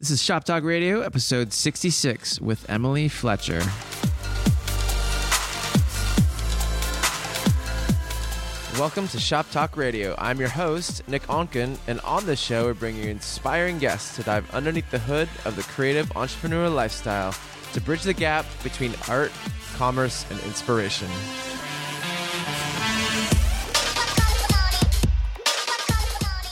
This is Shop Talk Radio, episode 66 with Emily Fletcher. Welcome to Shop Talk Radio. I'm your host, Nick Onken, and on this show, we bring you inspiring guests to dive underneath the hood of the creative entrepreneur lifestyle to bridge the gap between art, commerce, and inspiration.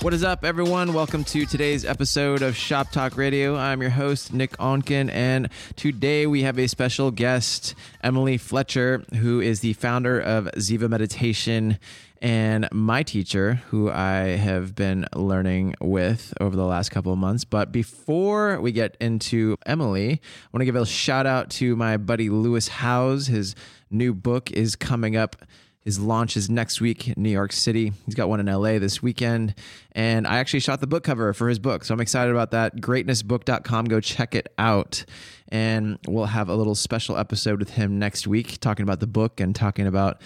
What is up, everyone? Welcome to today's episode of Shop Talk Radio. I'm your host, Nick Onken, and today we have a special guest, Emily Fletcher, who is the founder of Ziva Meditation and my teacher, who I have been learning with over the last couple of months. But before we get into Emily, I want to give a shout out to my buddy Lewis Howes. His new book is coming up his launch is next week in New York City. He's got one in LA this weekend. And I actually shot the book cover for his book. So I'm excited about that. Greatnessbook.com. Go check it out. And we'll have a little special episode with him next week talking about the book and talking about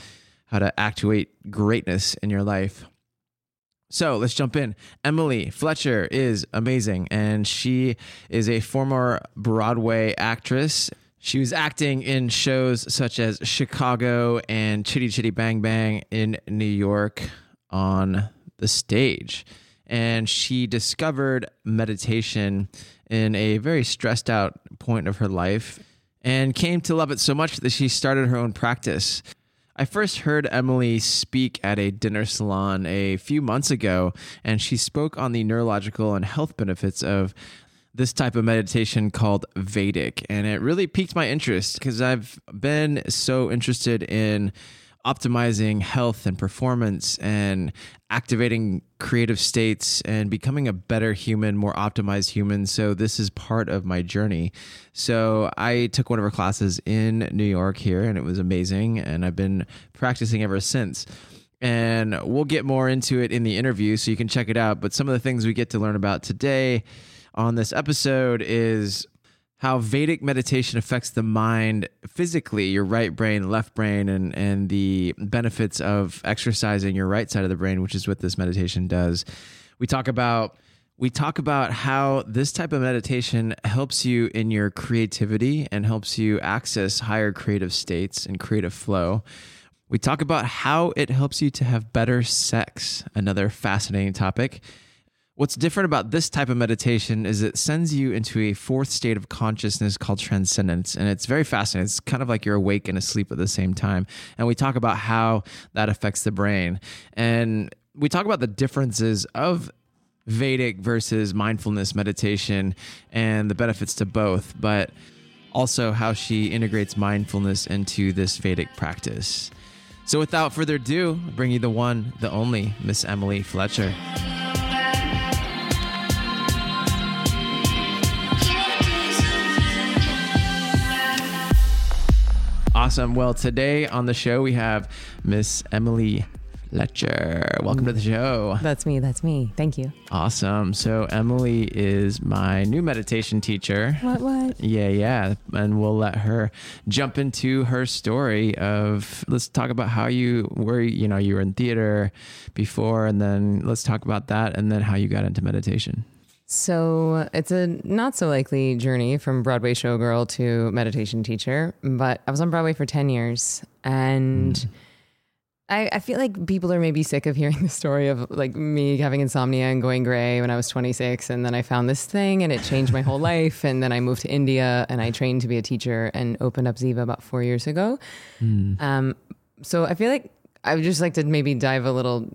how to actuate greatness in your life. So let's jump in. Emily Fletcher is amazing, and she is a former Broadway actress she was acting in shows such as Chicago and Chitty Chitty Bang Bang in New York on the stage. And she discovered meditation in a very stressed out point of her life and came to love it so much that she started her own practice. I first heard Emily speak at a dinner salon a few months ago, and she spoke on the neurological and health benefits of this type of meditation called Vedic. And it really piqued my interest because I've been so interested in optimizing health and performance and activating creative states and becoming a better human, more optimized human. So, this is part of my journey. So, I took one of her classes in New York here, and it was amazing. And I've been practicing ever since. And we'll get more into it in the interview, so you can check it out. But some of the things we get to learn about today on this episode is how Vedic meditation affects the mind physically, your right brain, left brain, and, and the benefits of exercising your right side of the brain, which is what this meditation does. We talk about we talk about how this type of meditation helps you in your creativity and helps you access higher creative states and creative flow. We talk about how it helps you to have better sex, another fascinating topic. What's different about this type of meditation is it sends you into a fourth state of consciousness called transcendence. And it's very fascinating. It's kind of like you're awake and asleep at the same time. And we talk about how that affects the brain. And we talk about the differences of Vedic versus mindfulness meditation and the benefits to both, but also how she integrates mindfulness into this Vedic practice. So without further ado, I bring you the one, the only Miss Emily Fletcher. Awesome. Well, today on the show we have Miss Emily Fletcher. Welcome to the show. That's me. That's me. Thank you. Awesome. So Emily is my new meditation teacher. What? What? Yeah, yeah. And we'll let her jump into her story of. Let's talk about how you were. You know, you were in theater before, and then let's talk about that, and then how you got into meditation. So it's a not so likely journey from Broadway showgirl to meditation teacher, but I was on Broadway for 10 years and mm. I, I, feel like people are maybe sick of hearing the story of like me having insomnia and going gray when I was 26. And then I found this thing and it changed my whole life. And then I moved to India and I trained to be a teacher and opened up Ziva about four years ago. Mm. Um, so I feel like I would just like to maybe dive a little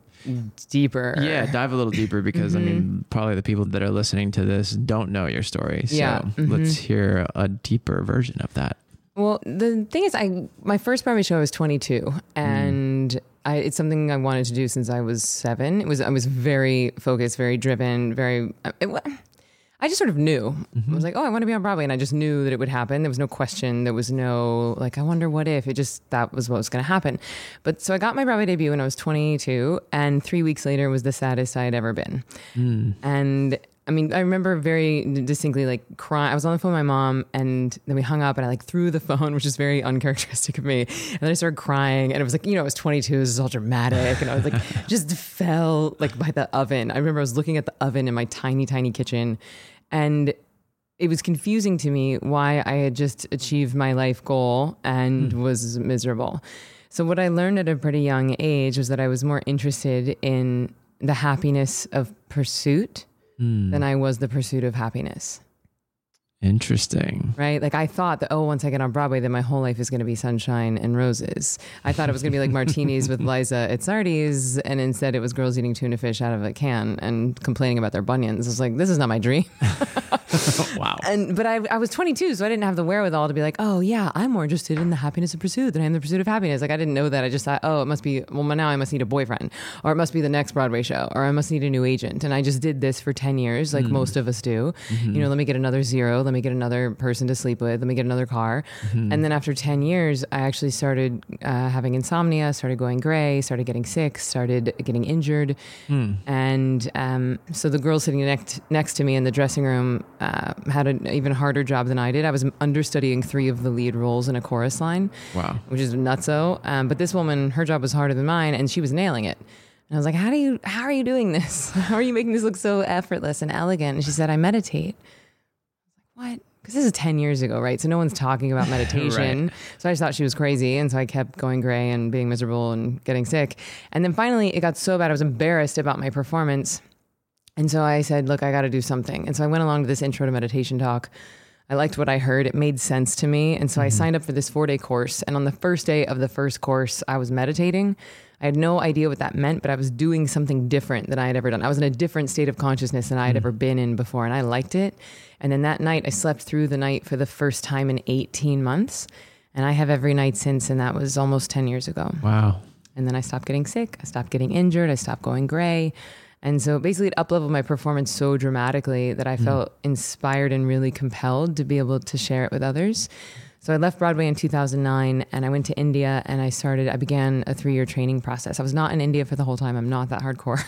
deeper. Yeah, dive a little deeper because mm-hmm. I mean, probably the people that are listening to this don't know your story. So yeah. Mm-hmm. let's hear a deeper version of that. Well, the thing is, I my first Broadway show I was 22, and mm. I, it's something I wanted to do since I was seven. It was I was very focused, very driven, very. It, I just sort of knew. Mm-hmm. I was like, oh, I want to be on Broadway. And I just knew that it would happen. There was no question. There was no, like, I wonder what if. It just, that was what was going to happen. But so I got my Broadway debut when I was 22. And three weeks later was the saddest I had ever been. Mm. And I mean, I remember very distinctly like crying. I was on the phone with my mom and then we hung up and I like threw the phone, which is very uncharacteristic of me. And then I started crying and it was like, you know, I was 22, this is all dramatic. And I was like, just fell like by the oven. I remember I was looking at the oven in my tiny, tiny kitchen and it was confusing to me why I had just achieved my life goal and hmm. was miserable. So, what I learned at a pretty young age was that I was more interested in the happiness of pursuit than hmm. I was the pursuit of happiness. Interesting. Right? Like I thought that, oh, once I get on Broadway, then my whole life is going to be sunshine and roses. I thought it was going to be like martinis with Liza at Sardi's, and instead it was girls eating tuna fish out of a can and complaining about their bunions. I was like, this is not my dream. wow. And but I, I was 22, so I didn't have the wherewithal to be like, oh yeah, I'm more interested in the happiness of pursuit than I am the pursuit of happiness. Like I didn't know that. I just thought, oh, it must be well now I must need a boyfriend, or it must be the next Broadway show, or I must need a new agent. And I just did this for 10 years, like hmm. most of us do. Mm-hmm. You know, let me get another zero, let me get another person to sleep with, let me get another car, and then after 10 years, I actually started uh, having insomnia, started going gray, started getting sick, started getting injured, and um, so the girl sitting next next to me in the dressing room uh, had an even harder job than I did. I was understudying three of the lead roles in a chorus line, Wow. which is nutso. Um, but this woman, her job was harder than mine, and she was nailing it. And I was like, "How do you? How are you doing this? How are you making this look so effortless and elegant?" And she said, "I meditate." What? Because this is 10 years ago, right? So no one's talking about meditation. So I just thought she was crazy. And so I kept going gray and being miserable and getting sick. And then finally, it got so bad, I was embarrassed about my performance. And so I said, look, I got to do something. And so I went along to this intro to meditation talk. I liked what I heard. It made sense to me. And so I mm-hmm. signed up for this four day course. And on the first day of the first course, I was meditating. I had no idea what that meant, but I was doing something different than I had ever done. I was in a different state of consciousness than I had mm. ever been in before. And I liked it. And then that night, I slept through the night for the first time in 18 months. And I have every night since. And that was almost 10 years ago. Wow. And then I stopped getting sick. I stopped getting injured. I stopped going gray. And so basically, it upleveled my performance so dramatically that I mm. felt inspired and really compelled to be able to share it with others. So I left Broadway in 2009 and I went to India and I started, I began a three year training process. I was not in India for the whole time. I'm not that hardcore.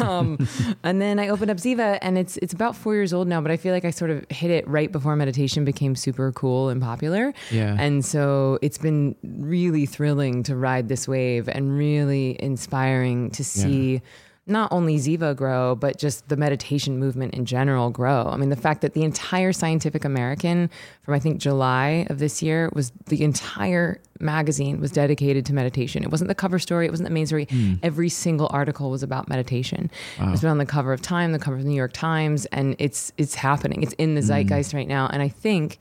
um, and then I opened up Ziva and it's, it's about four years old now, but I feel like I sort of hit it right before meditation became super cool and popular. Yeah. And so it's been really thrilling to ride this wave and really inspiring to see not only Ziva grow, but just the meditation movement in general grow. I mean, the fact that the entire Scientific American from I think July of this year was the entire magazine was dedicated to meditation. It wasn't the cover story, it wasn't the main story. Hmm. Every single article was about meditation. It's been on the cover of Time, the cover of the New York Times, and it's it's happening. It's in the hmm. zeitgeist right now. And I think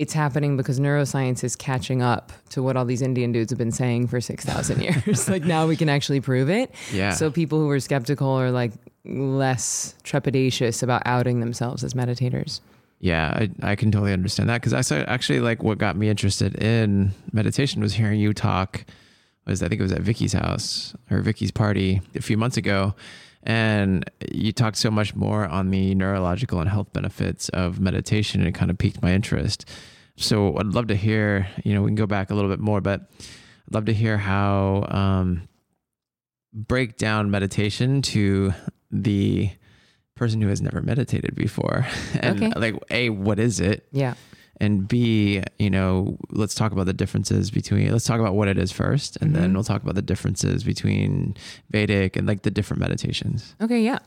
it's happening because neuroscience is catching up to what all these Indian dudes have been saying for 6,000 years. like now we can actually prove it. Yeah. So people who were skeptical are like less trepidatious about outing themselves as meditators. Yeah, I, I can totally understand that because I saw actually like what got me interested in meditation was hearing you talk. Was I think it was at Vicky's house or Vicky's party a few months ago, and you talked so much more on the neurological and health benefits of meditation, and it kind of piqued my interest. So I'd love to hear. You know, we can go back a little bit more, but I'd love to hear how um, break down meditation to the person who has never meditated before and Okay. like a what is it Yeah. and b you know let's talk about the differences between let's talk about what it is first and then we'll talk about the differences between vedic and like the different meditations Okay, yeah.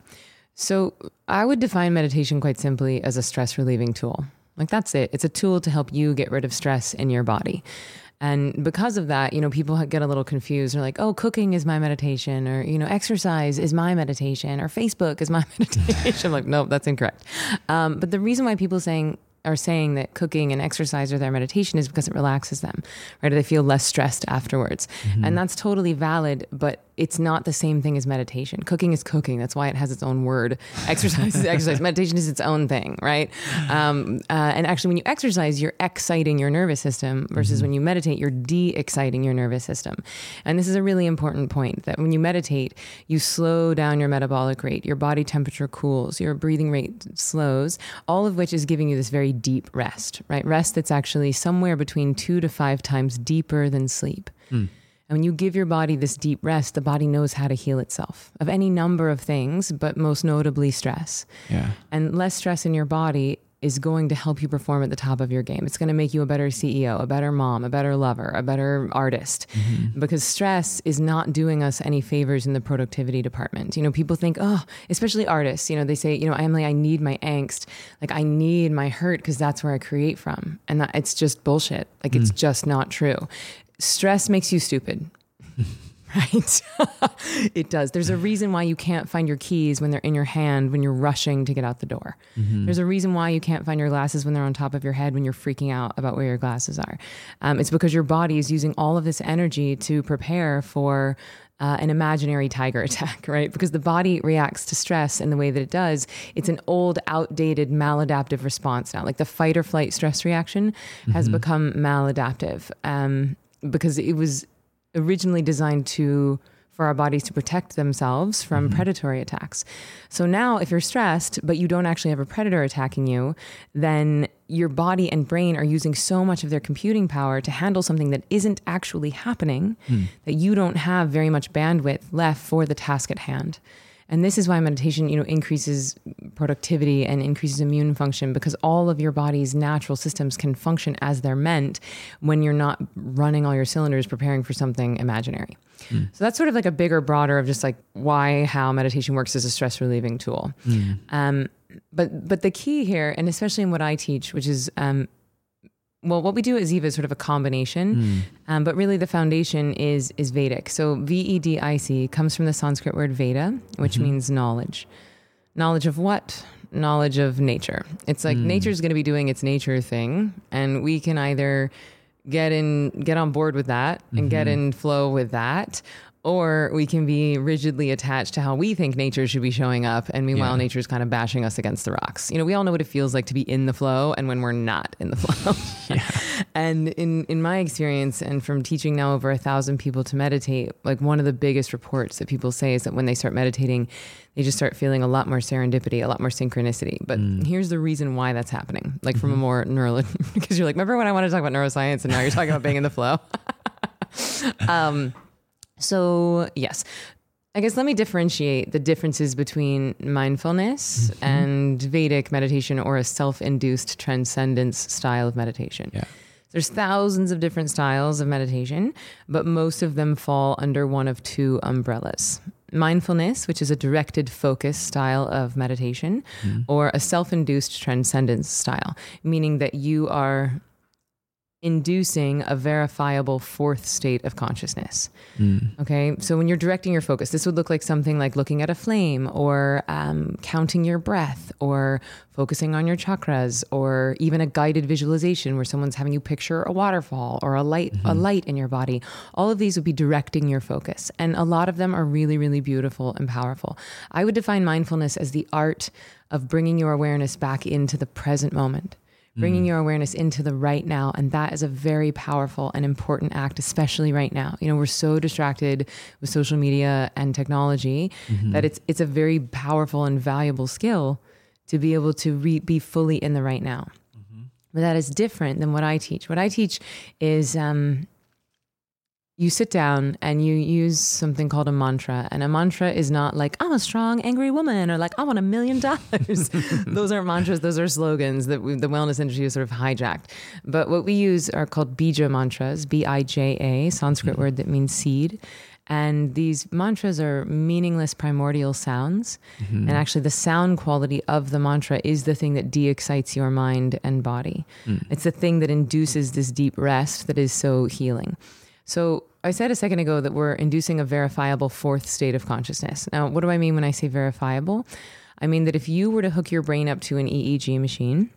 So I would define meditation quite simply as a stress relieving tool. Like that's it. It's a tool to help you get rid of stress in your body. And because of that, you know, people get a little confused. They're like, oh, cooking is my meditation, or, you know, exercise is my meditation, or Facebook is my meditation. I'm like, no, that's incorrect. Um, but the reason why people saying are saying that cooking and exercise are their meditation is because it relaxes them, right? They feel less stressed afterwards. And that's totally valid, but it's not the same thing as meditation. Cooking is cooking. That's why it has its own word. Exercise is exercise. Meditation is its own thing, right? Um, uh, and actually, when you exercise, you're exciting your nervous system versus when you meditate, you're de exciting your nervous system. And this is a really important point that when you meditate, you slow down your metabolic rate, your body temperature cools, your breathing rate slows, all of which is giving you this very deep rest, right? Rest that's actually somewhere between two to five times deeper than sleep. And when you give your body this deep rest, the body knows how to heal itself of any number of things, but most notably stress. yeah And less stress in your body is going to help you perform at the top of your game. It's going to make you a better CEO, a better mom, a better lover, a better artist. Mm-hmm. Because stress is not doing us any favors in the productivity department. You know, people think, oh, especially artists, you know, they say, you know, Emily, I need my angst. Like, I need my hurt because that's where I create from. And that, it's just bullshit. Like, mm. it's just not true. Stress makes you stupid. right? it does. There's a reason why you can't find your keys when they're in your hand when you're rushing to get out the door. Mm-hmm. There's a reason why you can't find your glasses when they're on top of your head when you're freaking out about where your glasses are. Um, it's because your body is using all of this energy to prepare for uh, an imaginary tiger attack, right? Because the body reacts to stress in the way that it does. It's an old, outdated, maladaptive response now. Like the fight or flight stress reaction has mm-hmm. become maladaptive um, because it was originally designed to for our bodies to protect themselves from mm-hmm. predatory attacks. So now if you're stressed but you don't actually have a predator attacking you, then your body and brain are using so much of their computing power to handle something that isn't actually happening mm. that you don't have very much bandwidth left for the task at hand. And this is why meditation, you know, increases productivity and increases immune function because all of your body's natural systems can function as they're meant when you're not running all your cylinders preparing for something imaginary. Mm. So that's sort of like a bigger, broader of just like why, how meditation works as a stress relieving tool. Mm. Um, but but the key here, and especially in what I teach, which is um, well, what we do at Ziva is sort of a combination, mm. um, but really the foundation is is Vedic. So V E D I C comes from the Sanskrit word Veda, which mm-hmm. means knowledge. Knowledge of what? Knowledge of nature. It's like mm. nature is going to be doing its nature thing, and we can either get in, get on board with that, and mm-hmm. get in flow with that, or we can be rigidly attached to how we think nature should be showing up and meanwhile yeah. nature's kind of bashing us against the rocks you know we all know what it feels like to be in the flow and when we're not in the flow yeah. and in in my experience and from teaching now over a thousand people to meditate like one of the biggest reports that people say is that when they start meditating they just start feeling a lot more serendipity a lot more synchronicity but mm. here's the reason why that's happening like mm-hmm. from a mm-hmm. more neural because you're like remember when i wanted to talk about neuroscience and now you're talking about being in the flow um so, yes. I guess let me differentiate the differences between mindfulness mm-hmm. and Vedic meditation or a self induced transcendence style of meditation. Yeah. There's thousands of different styles of meditation, but most of them fall under one of two umbrellas mindfulness, which is a directed focus style of meditation, mm-hmm. or a self induced transcendence style, meaning that you are inducing a verifiable fourth state of consciousness. Mm. Okay, so when you're directing your focus, this would look like something like looking at a flame, or um, counting your breath, or focusing on your chakras, or even a guided visualization where someone's having you picture a waterfall or a light, mm-hmm. a light in your body. All of these would be directing your focus, and a lot of them are really, really beautiful and powerful. I would define mindfulness as the art of bringing your awareness back into the present moment bringing mm. your awareness into the right now. And that is a very powerful and important act, especially right now. You know, we're so distracted with social media and technology mm-hmm. that it's, it's a very powerful and valuable skill to be able to re- be fully in the right now. Mm-hmm. But that is different than what I teach. What I teach is um, you sit down and you use something called a mantra. And a mantra is not like, I'm a strong, angry woman or like, I want a million dollars. those aren't mantras, those are slogans that we, the wellness industry has sort of hijacked. But what we use are called bija mantras, B I J A, Sanskrit mm-hmm. word that means seed. And these mantras are meaningless primordial sounds. Mm-hmm. And actually, the sound quality of the mantra is the thing that de excites your mind and body. Mm. It's the thing that induces this deep rest that is so healing. So I said a second ago that we're inducing a verifiable fourth state of consciousness. Now, what do I mean when I say verifiable? I mean that if you were to hook your brain up to an EEG machine,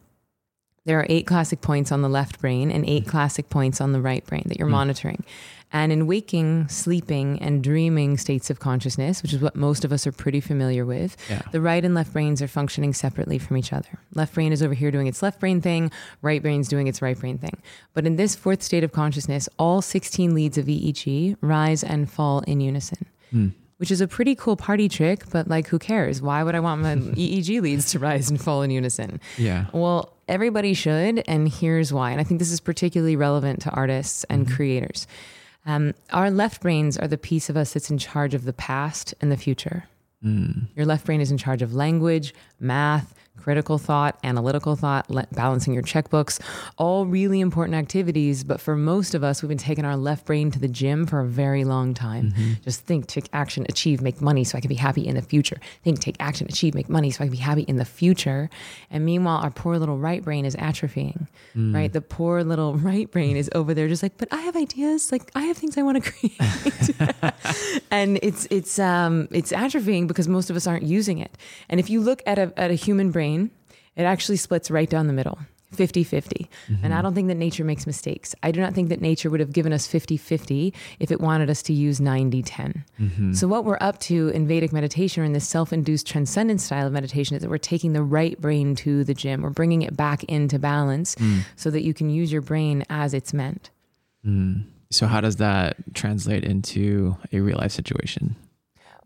there are eight classic points on the left brain and eight classic points on the right brain that you're mm. monitoring. And in waking, sleeping, and dreaming states of consciousness, which is what most of us are pretty familiar with, yeah. the right and left brains are functioning separately from each other. Left brain is over here doing its left brain thing, right brain's doing its right brain thing. But in this fourth state of consciousness, all 16 leads of EEG rise and fall in unison. Mm which is a pretty cool party trick, but like, who cares? Why would I want my EEG leads to rise and fall in unison? Yeah. Well, everybody should, and here's why. And I think this is particularly relevant to artists and mm-hmm. creators. Um, our left brains are the piece of us that's in charge of the past and the future. Mm. Your left brain is in charge of language, math, critical thought, analytical thought, balancing your checkbooks, all really important activities. But for most of us, we've been taking our left brain to the gym for a very long time. Just think, take action, achieve, make money so I can be happy in the future. Think, take action, achieve, make money so I can be happy in the future. And meanwhile, our poor little right brain is atrophying, right? The poor little right brain is over there just like, but I have ideas. Like, I have things I want to create. and it's, it's, um, it's atrophying because most of us aren't using it. And if you look at a, at a human brain, it actually splits right down the middle. 50 50. And I mm-hmm. don't think that nature makes mistakes. I do not think that nature would have given us 50 50 if it wanted us to use 90 10. Mm-hmm. So, what we're up to in Vedic meditation or in this self induced transcendent style of meditation is that we're taking the right brain to the gym. We're bringing it back into balance mm. so that you can use your brain as it's meant. Mm. So how does that translate into a real life situation?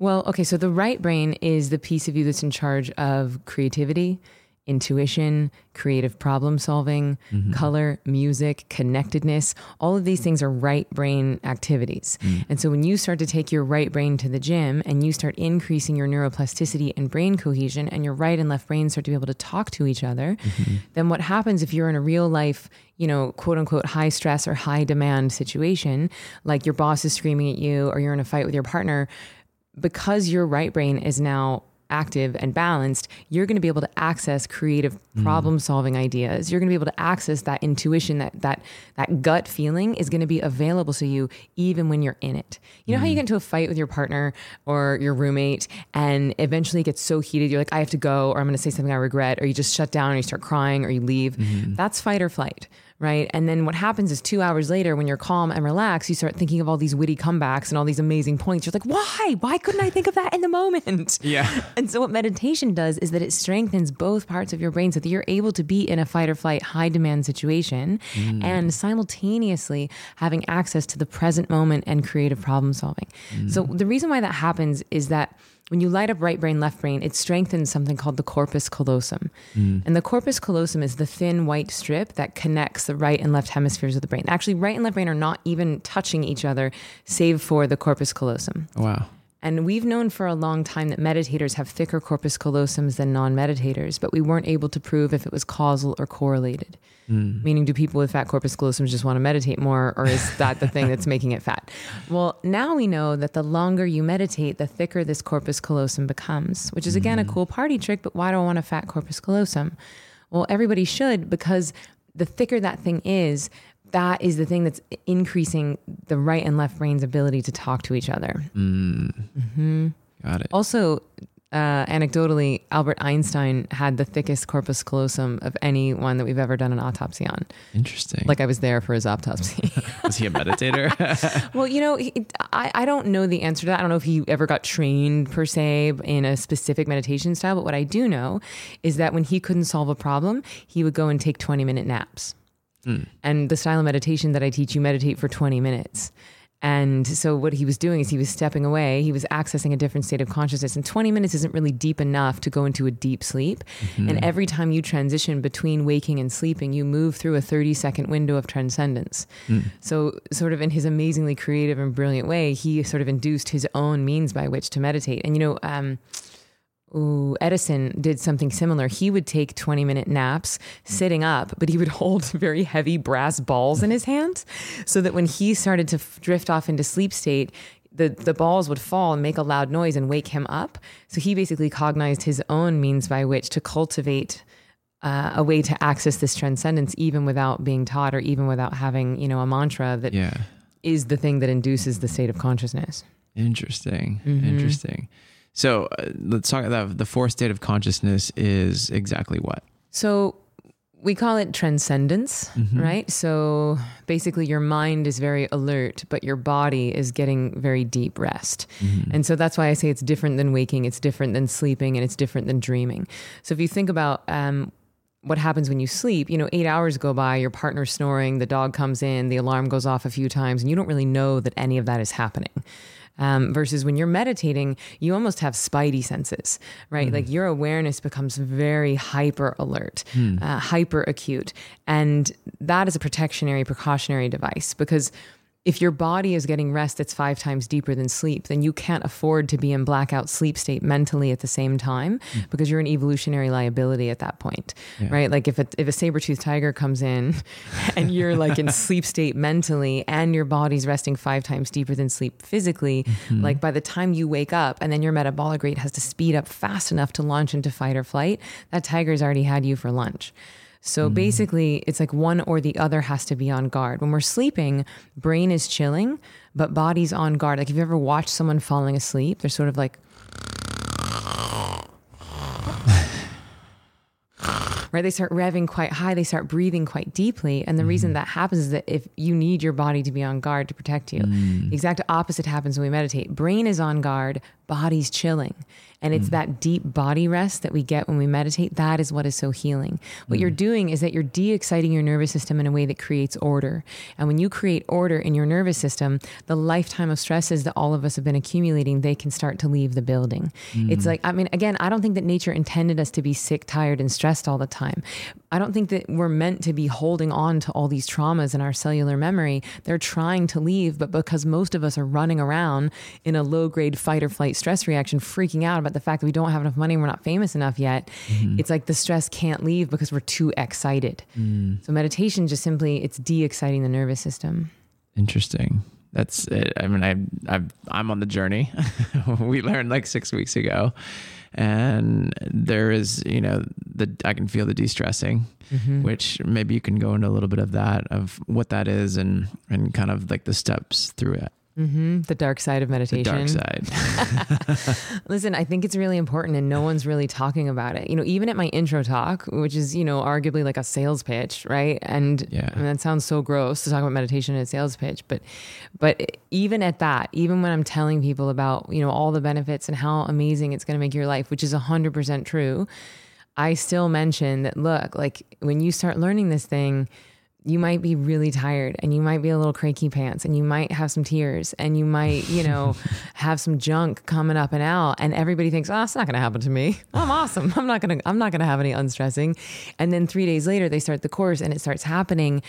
Well, okay, so the right brain is the piece of you that's in charge of creativity, intuition, creative problem solving, mm-hmm. color, music, connectedness. All of these things are right brain activities. Mm. And so when you start to take your right brain to the gym and you start increasing your neuroplasticity and brain cohesion, and your right and left brain start to be able to talk to each other, mm-hmm. then what happens if you're in a real life, you know, quote unquote, high stress or high demand situation, like your boss is screaming at you or you're in a fight with your partner? Because your right brain is now active and balanced, you're going to be able to access creative hmm. problem solving ideas. You're going to be able to access that intuition, that that that gut feeling is going to be available to you even when you're in it. You know how you hmm. get into a fight with your partner or your roommate and eventually it gets so heated you're like I have to go or I'm going to say something I regret or you just shut down or you start crying or you leave. Hmm. That's fight or flight right? And then what happens is two hours later, when you're calm and relaxed, you start thinking of all these witty comebacks and all these amazing points. You're like, why? Why couldn't I think of that in the moment? Yeah. And so what meditation does is that it strengthens both parts of your brain so that you're able to be in a fight or flight, high demand situation mm. and simultaneously having access to the present moment and creative problem solving. Mm. So the reason why that happens is that when you light up right brain, left brain, it strengthens something called the corpus callosum. Mm. And the corpus callosum is the thin white strip that connects the right and left hemispheres of the brain. Actually, right and left brain are not even touching each other, save for the corpus callosum. Wow. And we've known for a long time that meditators have thicker corpus callosums than non meditators, but we weren't able to prove if it was causal or correlated. Hmm. Meaning, do people with fat corpus callosums just want to meditate more, or is that the thing that's making it fat? Well, now we know that the longer you meditate, the thicker this corpus callosum becomes, which is again a hmm. cool party trick, but why do I want a fat corpus callosum? Well, everybody should because the thicker that thing is, that is the thing that's increasing the right and left brain's ability to talk to each other. Got it. Also, uh, anecdotally, Albert Einstein had the thickest corpus callosum of anyone that we've ever done an autopsy on. Interesting. Like I was there for his autopsy. was he a meditator? well, you know, he, I, I don't know the answer to that. I don't know if he ever got trained per se in a specific meditation style, but what I do know is that when he couldn't solve a problem, he would go and take 20 minute naps. Mm. And the style of meditation that I teach, you meditate for 20 minutes. And so what he was doing is he was stepping away. He was accessing a different state of consciousness. And 20 minutes isn't really deep enough to go into a deep sleep. Mm-hmm. And every time you transition between waking and sleeping, you move through a 30 second window of transcendence. Mm. So, sort of in his amazingly creative and brilliant way, he sort of induced his own means by which to meditate. And, you know, um, Ooh, Edison did something similar. He would take 20 minute naps sitting up, but he would hold very heavy brass balls in his hands so that when he started to f- drift off into sleep state, the, the balls would fall and make a loud noise and wake him up. So he basically cognized his own means by which to cultivate uh, a way to access this transcendence, even without being taught or even without having, you know, a mantra that is yeah. the thing that induces the state of consciousness. Interesting. Interesting. So uh, let's talk about the fourth state of consciousness is exactly what? So we call it transcendence, right? So basically, your mind is very alert, but your body is getting very deep rest. And so that's why I say it's different than waking, it's different than sleeping, and it's different than dreaming. So if you think about, um, what happens when you sleep, you know, eight hours go by, your partner's snoring, the dog comes in, the alarm goes off a few times, and you don't really know that any of that is happening. Um, versus when you're meditating, you almost have spidey senses, right? Like your awareness becomes very hyper alert, uh, hyper acute. And that is a protectionary, precautionary device because if your body is getting rest that's five times deeper than sleep, then you can't afford to be in blackout sleep state mentally at the same time mm. because you're an evolutionary liability at that point, yeah. right? Like if a, if a saber-toothed tiger comes in and you're like in sleep state mentally and your body's resting five times deeper than sleep physically, mm-hmm. like by the time you wake up and then your metabolic rate has to speed up fast enough to launch into fight or flight, that tiger's already had you for lunch. So mm-hmm. basically, it's like one or the other has to be on guard. When we're sleeping, brain is chilling, but body's on guard. Like if you ever watch someone falling asleep, they're sort of like right? They start revving quite high, they start breathing quite deeply. And the mm-hmm. reason that happens is that if you need your body to be on guard to protect you, mm. the exact opposite happens when we meditate. Brain is on guard, body's chilling. And it's mm. that deep body rest that we get when we meditate. That is what is so healing. What mm. you're doing is that you're de exciting your nervous system in a way that creates order. And when you create order in your nervous system, the lifetime of stresses that all of us have been accumulating, they can start to leave the building. Mm. It's like, I mean, again, I don't think that nature intended us to be sick, tired, and stressed all the time. I don't think that we're meant to be holding on to all these traumas in our cellular memory. They're trying to leave, but because most of us are running around in a low grade fight or flight stress reaction, freaking out about the fact that we don't have enough money and we're not famous enough yet, mm-hmm. it's like the stress can't leave because we're too excited. Mm. So meditation just simply it's de-exciting the nervous system. Interesting. That's it. I mean, I, I I'm on the journey. we learned like six weeks ago and there is you know the I can feel the de-stressing, mm-hmm. which maybe you can go into a little bit of that of what that is and and kind of like the steps through it. Mm-hmm. The dark side of meditation. The dark side. Listen, I think it's really important, and no one's really talking about it. You know, even at my intro talk, which is you know arguably like a sales pitch, right? And yeah, I mean, that sounds so gross to talk about meditation in a sales pitch, but but even at that, even when I'm telling people about you know all the benefits and how amazing it's going to make your life, which is hundred percent true, I still mention that look, like when you start learning this thing you might be really tired and you might be a little cranky pants and you might have some tears and you might, you know, have some junk coming up and out and everybody thinks, "Oh, it's not going to happen to me. I'm awesome. I'm not going to I'm not going to have any unstressing." And then 3 days later they start the course and it starts happening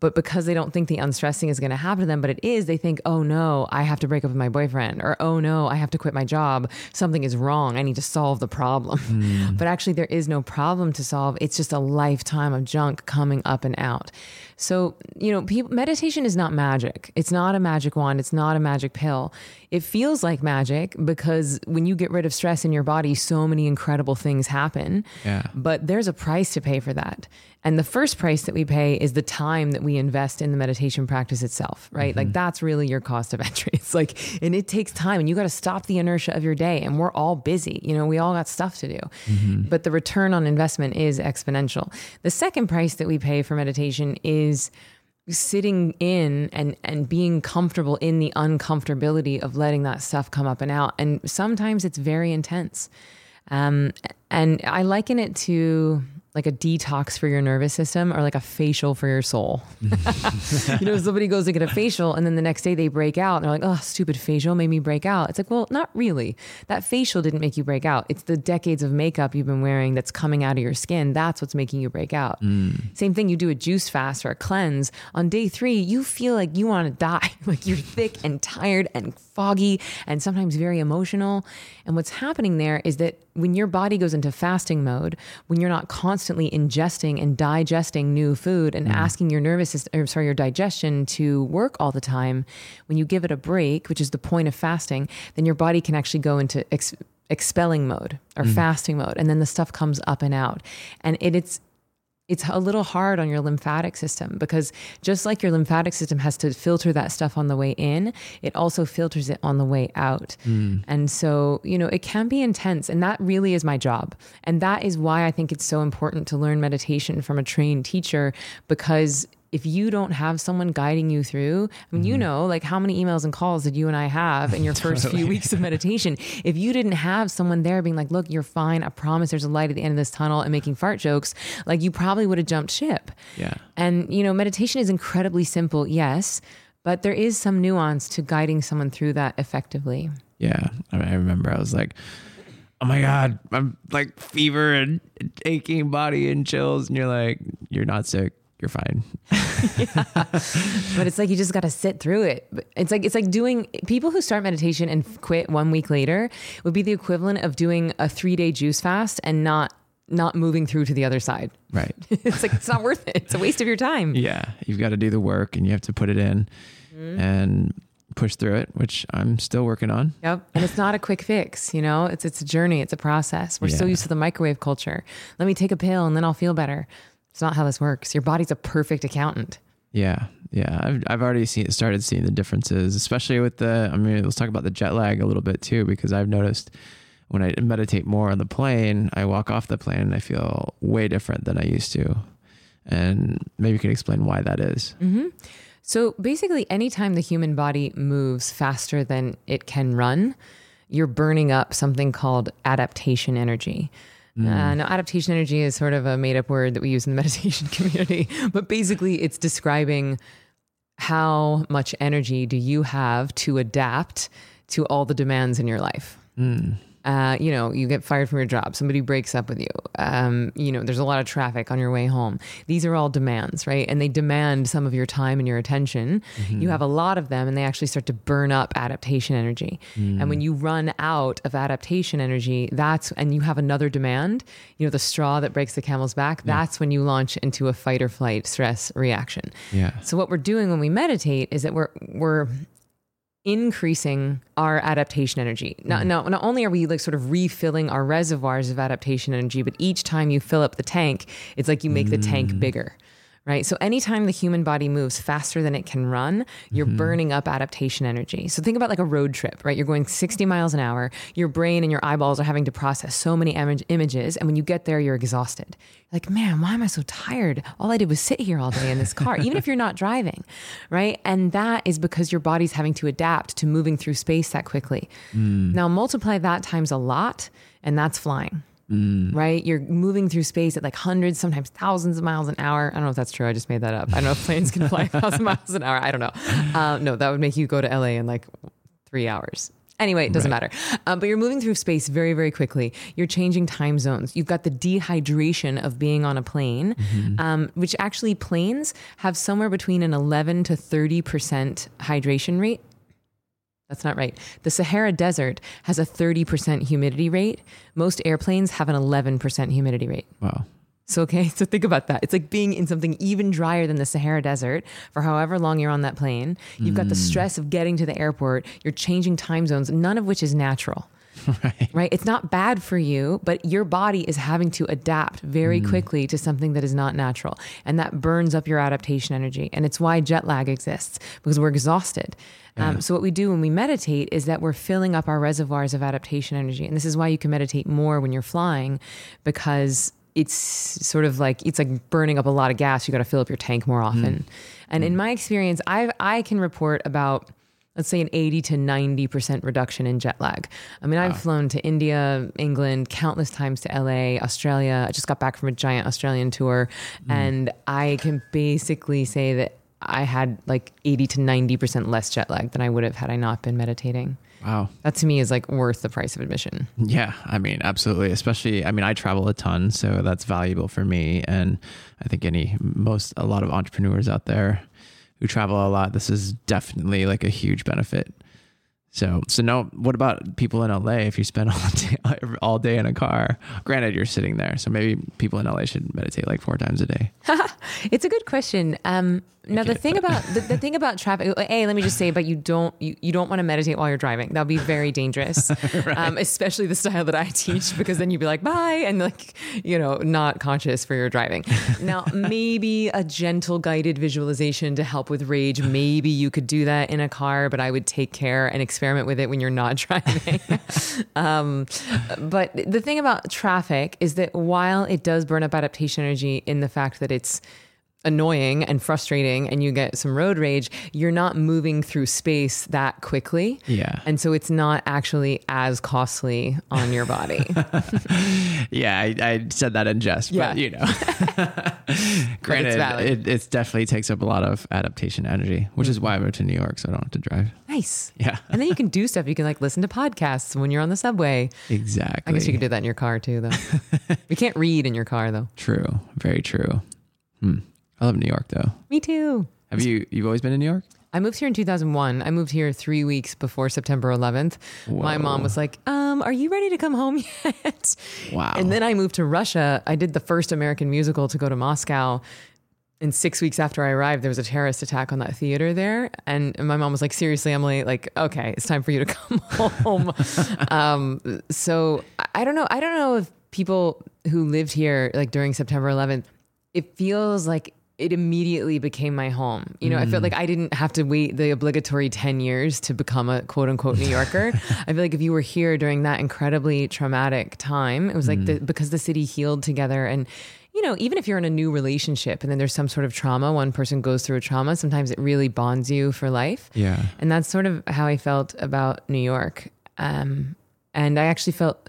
but because they don't think the unstressing is going to happen to them, but it is, they think, oh no, I have to break up with my boyfriend, or oh no, I have to quit my job. Something is wrong. I need to solve the problem. Mm. But actually, there is no problem to solve. It's just a lifetime of junk coming up and out. So, you know, people, meditation is not magic. It's not a magic wand. It's not a magic pill. It feels like magic because when you get rid of stress in your body, so many incredible things happen. Yeah. But there's a price to pay for that. And the first price that we pay is the time that we invest in the meditation practice itself, right? Mm-hmm. Like that's really your cost of entry. It's like, and it takes time and you got to stop the inertia of your day. And we're all busy. You know, we all got stuff to do. Mm-hmm. But the return on investment is exponential. The second price that we pay for meditation is sitting in and and being comfortable in the uncomfortability of letting that stuff come up and out. And sometimes it's very intense. Um, and i liken it to like a detox for your nervous system or like a facial for your soul. you know, somebody goes to get a facial and then the next day they break out and they're like, oh, stupid facial made me break out. It's like, well, not really. That facial didn't make you break out. It's the decades of makeup you've been wearing that's coming out of your skin. That's what's making you break out. Mm. Same thing, you do a juice fast or a cleanse. On day three, you feel like you want to die. like you're thick and tired and foggy and sometimes very emotional. And what's happening there is that when your body goes into fasting mode, when you're not constantly ingesting and digesting new food and mm. asking your nervous system, or sorry, your digestion to work all the time, when you give it a break, which is the point of fasting, then your body can actually go into ex- expelling mode or mm. fasting mode and then the stuff comes up and out and it, it's it's a little hard on your lymphatic system because just like your lymphatic system has to filter that stuff on the way in, it also filters it on the way out. Mm. And so, you know, it can be intense. And that really is my job. And that is why I think it's so important to learn meditation from a trained teacher because if you don't have someone guiding you through, I mean, mm-hmm. you know, like how many emails and calls did you and I have in your first totally. few weeks of meditation? If you didn't have someone there being like, look, you're fine. I promise there's a light at the end of this tunnel and making fart jokes, like you probably would have jumped ship. Yeah. And, you know, meditation is incredibly simple, yes, but there is some nuance to guiding someone through that effectively. Yeah. I, mean, I remember I was like, oh my God, I'm like fever and aching body and chills. And you're like, you're not sick you're fine. but it's like you just got to sit through it. It's like it's like doing people who start meditation and quit one week later would be the equivalent of doing a three day juice fast and not not moving through to the other side. Right. it's like it's not worth it. It's a waste of your time. Yeah. You've got to do the work and you have to put it in Mm-hmm. and push through it, which I'm still working on. Yep. And it's not a quick fix, you know? It's it's a journey, it's a process. We're so used to the microwave culture. Let me take a pill and then I'll feel better. It's not how this works. Your body's a perfect accountant. Yeah. Yeah. I've, I've already seen, started seeing the differences, especially with the, I mean, let's talk about the jet lag a little bit too, because I've noticed when I meditate more on the plane, I walk off the plane and I feel way different than I used to. And maybe you can explain why that is. Mm-hmm. So basically, anytime the human body moves faster than it can run, you're burning up something called adaptation energy. Uh, now, adaptation energy is sort of a made up word that we use in the meditation community, but basically, it's describing how much energy do you have to adapt to all the demands in your life. Uh, you know, you get fired from your job, somebody breaks up with you. Um, you know, there's a lot of traffic on your way home. These are all demands, right? And they demand some of your time and your attention. You have a lot of them, and they actually start to burn up adaptation energy. And when you run out of adaptation energy, that's and you have another demand. You know, the straw that breaks the camel's back. That's when you launch into a fight or flight stress reaction. Yeah. So what we're doing when we meditate is that we're we're increasing our adaptation energy. Not, mm. no, not only are we like sort of refilling our reservoirs of adaptation energy, but each time you fill up the tank, it's like you make the tank mm. bigger. Right. So anytime the human body moves faster than it can run, you're mm-hmm. burning up adaptation energy. So think about like a road trip, right? You're going 60 miles an hour. Your brain and your eyeballs are having to process so many image- images. And when you get there, you're exhausted. You're like, man, why am I so tired? All I did was sit here all day in this car, even if you're not driving. Right. And that is because your body's having to adapt to moving through space that quickly. Mm. Now multiply that times a lot, and that's flying right? You're moving through space at like hundreds, sometimes thousands of miles an hour. I don't know if that's true. I just made that up. I don't know if planes can fly a thousand miles an hour. I don't know. Uh, no, that would make you go to LA in like three hours. Anyway, it doesn't matter. Um, but you're moving through space very, very quickly. You're changing time zones. You've got the dehydration of being on a plane, um, which actually planes have somewhere between an 11 to 30% hydration rate. That's not right. The Sahara Desert has a 30% humidity rate. Most airplanes have an 11% humidity rate. Wow. So, okay, so think about that. It's like being in something even drier than the Sahara Desert for however long you're on that plane. You've got the hmm. stress of getting to the airport, you're changing time zones, none of which is natural. Right. Right? It's not bad for you, but your body is having to adapt very mm. quickly to something that is not natural. And that burns up your adaptation energy. And it's why jet lag exists because we're exhausted. Um, so, what we do when we meditate is that we're filling up our reservoirs of adaptation energy. And this is why you can meditate more when you're flying because it's sort of like it's like burning up a lot of gas. You got to fill up your tank more often. Mm. And in mm. my experience, I I can report about let's say an 80 to 90% reduction in jet lag. I mean, I've flown to India, England, countless times to LA, Australia. I just got back from a giant Australian tour hmm. and I can basically say that I had like 80 to 90% less jet lag than I would have had I not been meditating. Wow. That to me is like worth the price of admission. Yeah, I mean, absolutely. Especially, I mean, I travel a ton, so that's valuable for me. And I think any, most, a lot of entrepreneurs out there who travel a lot, this is definitely like a huge benefit. So, so now, what about people in LA? If you spend all day, all day in a car, granted you're sitting there, so maybe people in LA should meditate like four times a day. It's a good question. Um, now the thing about the, the thing about traffic, a let me just say, but you don't you, you don't want to meditate while you're driving. That'd be very dangerous, um, especially the style that I teach, because then you'd be like bye and like you know not conscious for your driving. Now maybe a gentle guided visualization to help with rage. Maybe you could do that in a car, but I would take care and experiment with it when you're not driving. um, but the thing about traffic is that while it does burn up adaptation energy in the fact that it's annoying and frustrating and you get some road rage, you're not moving through space that quickly. Yeah. And so it's not actually as costly on your body. Yeah, I, I said that in jest, Yeah. but you know, granted, valid. it, it definitely takes up a lot of adaptation energy, which is why I moved to New York, so I don't have to drive. nice. Yeah, And then you can do stuff. You can like listen to podcasts when you're on the subway. exactly. I guess you could do that in your car too, though. you can't read in your car, though. True. Very true. Hmm. I love New York though. Me too. Have you you've always been in New York? I moved here in 2001. I moved here three weeks before September 11th. My mom was like, um, Are you ready to come home yet? Wow. And then I moved to Russia. I did the first American musical to go to Moscow. And six weeks after I arrived, there was a terrorist attack on that theater there. And my mom was like, Seriously, Emily, like, okay, it's time for you to come home. um, so I- I don't know. I don't know if people who lived here, like during September 11th, it feels like it immediately became my home. You know, I felt like I didn't have to wait the obligatory 10 years to become a quote unquote New Yorker. I feel like if you were here during that incredibly traumatic time, it was like the, because the city healed together and you know, even if you're in a new relationship and then there's some sort of trauma, one person goes through a trauma, sometimes it really bonds you for life. Yeah. And that's sort of how I felt about New York. Um, and I actually felt,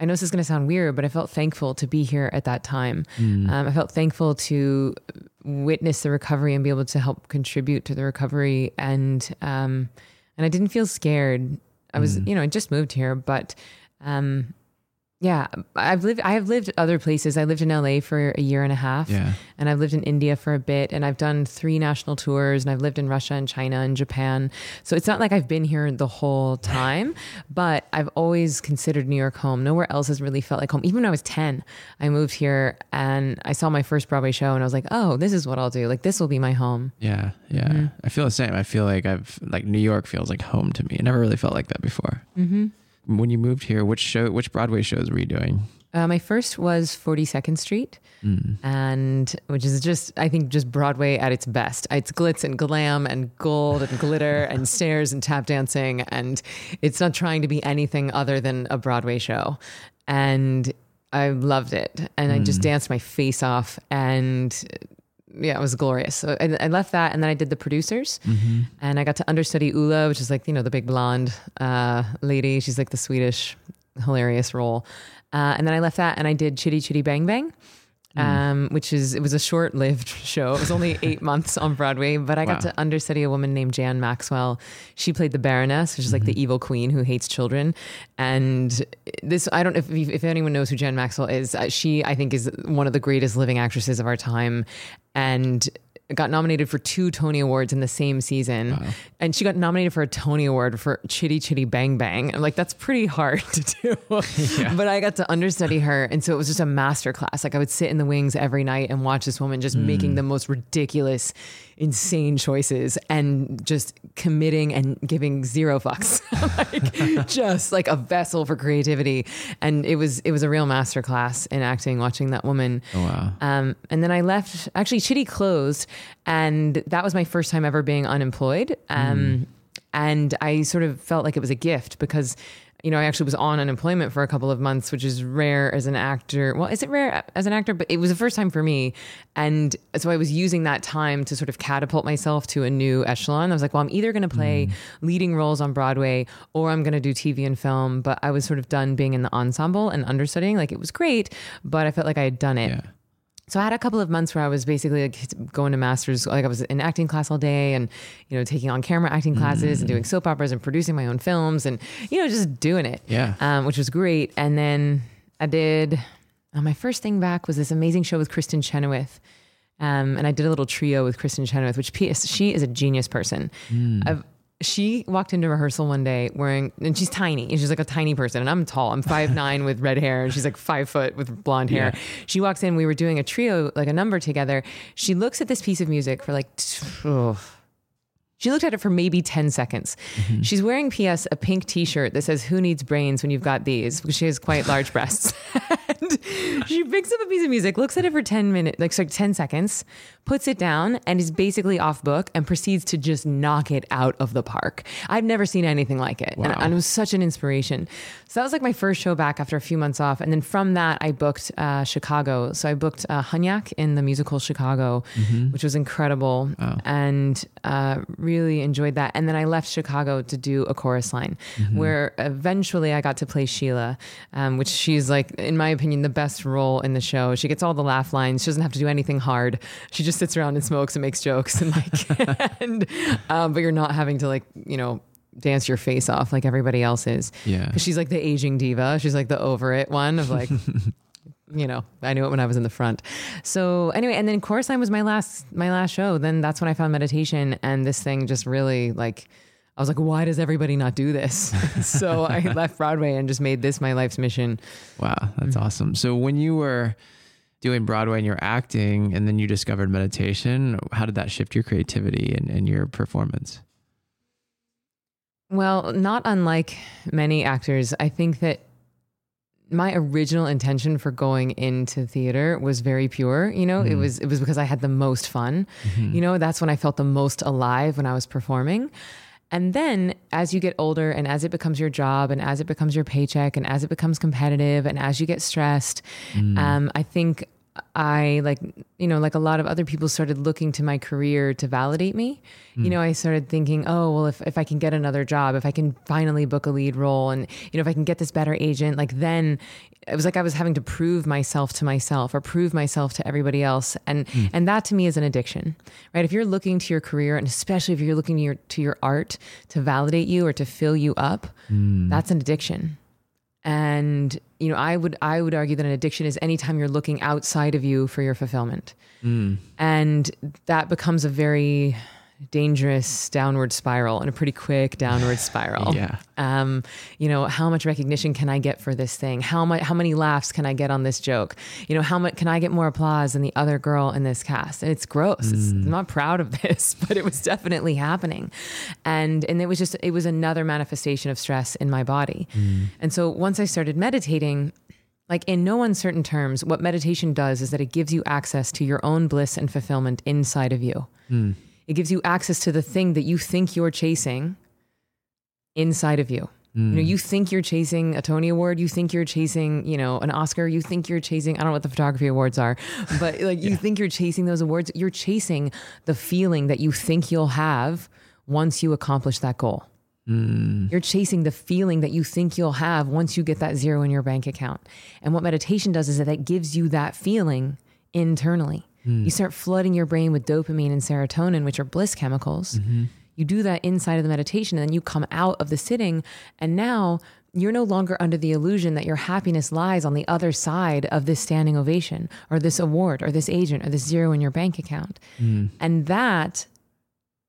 I know this is going to sound weird, but I felt thankful to be here at that time. Um, I felt thankful to witness the recovery and be able to help contribute to the recovery. And, um, and I didn't feel scared. I was, you know, I just moved here, but, um, yeah, I've lived. I have lived other places. I lived in LA for a year and a half, Yeah. and I've lived in India for a bit, and I've done three national tours, and I've lived in Russia and China and Japan. So it's not like I've been here the whole time, but I've always considered New York home. Nowhere else has really felt like home. Even when I was ten, I moved here and I saw my first Broadway show, and I was like, "Oh, this is what I'll do. Like this will be my home." Yeah. Yeah. Mm-hmm. I feel the same. I feel like I've like New York feels like home to me. I never really felt like that before. Mm-hmm. When you moved here, which show, which Broadway shows were you doing? Uh, my first was 42nd Street, Mm. and which is just, I think, just Broadway at its best. It's glitz and glam and gold and glitter and stairs and tap dancing, and it's not trying to be anything other than a Broadway show. And I loved it, and I just danced my face off, and yeah, it was glorious. So I, I left that, and then I did the producers, and I got to understudy Ulla, which is like you know the big blonde uh, lady. She's like the Swedish hilarious role. Uh, and then I left that, and I did Chitty Chitty Bang Bang. Um, which is it was a short-lived show. It was only eight months on Broadway, but I got to understudy a woman named Jan Maxwell. She played the Baroness, which is like the evil queen who hates children. And this, I don't know if, if anyone knows who Jan Maxwell is. Uh, She, I think, is one of the greatest living actresses of our time, and got nominated for two Tony Awards in the same season. And she got nominated for a Tony Award for Chitty Chitty Bang Bang. I'm like, that's pretty hard to do. But I got to understudy her. And so it was just a master class. Like I would sit in the wings every night and watch this woman just making mm. the most ridiculous, insane choices and just committing and giving zero fucks. like just like a vessel for creativity. And it was it was a real master class in acting, watching that woman. Oh wow. Um, and then I left. Actually, Chitty closed, and that was my first time ever being unemployed. Um, And I sort of felt like it was a gift because, you know, I actually was on unemployment for a couple of months, which is rare as an actor. Well, is it rare as an actor? But it was the first time for me, and so I was using that time to sort of catapult myself to a new echelon. I was like, well, I'm either going to play hmm. leading roles on Broadway or I'm going to do TV and film. But I was sort of done being in the ensemble and understudying. Like it was great, but I felt like I had done it. Yeah. So I had a couple of months where I was basically like going to masters, like I was in acting class all day and, you know, taking on camera acting classes and doing soap operas and producing my own films and, you know, just doing it. Yeah. Um, which was great. And then I did, uh, my first thing back was this amazing show with Kristin Chenoweth. Um, and I did a little trio with Kristin Chenoweth, which she is a genius person. I've, she walked into rehearsal one day wearing, and she's tiny, and she's like a tiny person, and I'm tall. I'm five nine with red hair, and she's like five foot with blonde hair. Yeah. She walks in. We were doing a trio, like a number together. She looks at this piece of music for like. oh. She looked at it for maybe 10 seconds. She's wearing, P.S., a pink t shirt that says, Who needs brains when you've got these? Because she has quite large breasts. and she picks up a piece of music, looks at it for 10 minutes, like, sorry, 10 seconds, puts it down, and is basically off book and proceeds to just knock it out of the park. I've never seen anything like it. And, Wow. and it was such an inspiration. So that was like my first show back after a few months off. And then from that, I booked uh, Chicago. So I booked uh, Hunyak in the musical Chicago, which was incredible. And uh, really enjoyed that. And then I left Chicago to do a chorus line where eventually I got to play Sheila, um, which she's like, in my opinion, the best role in the show. She gets all the laugh lines. She doesn't have to do anything hard. She just sits around and smokes and makes jokes and like, and, um, but you're not having to like, you know, dance your face off like everybody else is. Yeah. Because she's like the aging diva. She's like the over it one of like, you know, I knew it when I was in the front. So anyway, and then chorus line was my last my last show. Then that's when I found meditation, and this thing just really like. I was like, why does everybody not do this? so I left Broadway and just made this my life's mission. Wow, that's mm-hmm. awesome. So when you were doing Broadway and you're acting, and then you discovered meditation, how did that shift your creativity and, and your performance? Well, not unlike many actors, I think that my original intention for going into theater was very pure you know mm. it was it was because i had the most fun mm-hmm. you know that's when i felt the most alive when i was performing and then as you get older and as it becomes your job and as it becomes your paycheck and as it becomes competitive and as you get stressed mm. um, i think I like, you know, like a lot of other people started looking to my career to validate me. Mm. You know, I started thinking, oh, well, if, if I can get another job, if I can finally book a lead role and, you know, if I can get this better agent, like then it was like I was having to prove myself to myself or prove myself to everybody else. And, mm. and that to me is an addiction, right? If you're looking to your career and especially if you're looking to your, to your art to validate you or to fill you up, mm. that's an addiction and you know i would i would argue that an addiction is anytime you're looking outside of you for your fulfillment mm. and that becomes a very dangerous downward spiral and a pretty quick downward spiral. yeah. Um, you know, how much recognition can I get for this thing? How much, how many laughs can I get on this joke? You know, how much can I get more applause than the other girl in this cast? And it's gross. Mm. It's, I'm not proud of this, but it was definitely happening. And, and it was just, it was another manifestation of stress in my body. Mm. And so once I started meditating, like in no uncertain terms, what meditation does is that it gives you access to your own bliss and fulfillment inside of you. Mm. It gives you access to the thing that you think you're chasing inside of you. Mm. You know, hmm. you think you're chasing a Tony Award, you think you're chasing, you know, an Oscar, you think you're chasing, I don't know what the photography awards are, but like you think you're chasing those awards. You're chasing the feeling that you think you'll have once you accomplish that goal. Mm. You're chasing the feeling that you think you'll have once you get that zero in your bank account. And what meditation does is that it gives you that feeling internally. Mm. You start flooding your brain with dopamine and serotonin, which are bliss chemicals. Mm-hmm. You do that inside of the meditation, and then you come out of the sitting, and now you're no longer under the illusion that your happiness lies on the other side of this standing ovation or this award or this agent or this zero in your bank account. Mm. And that,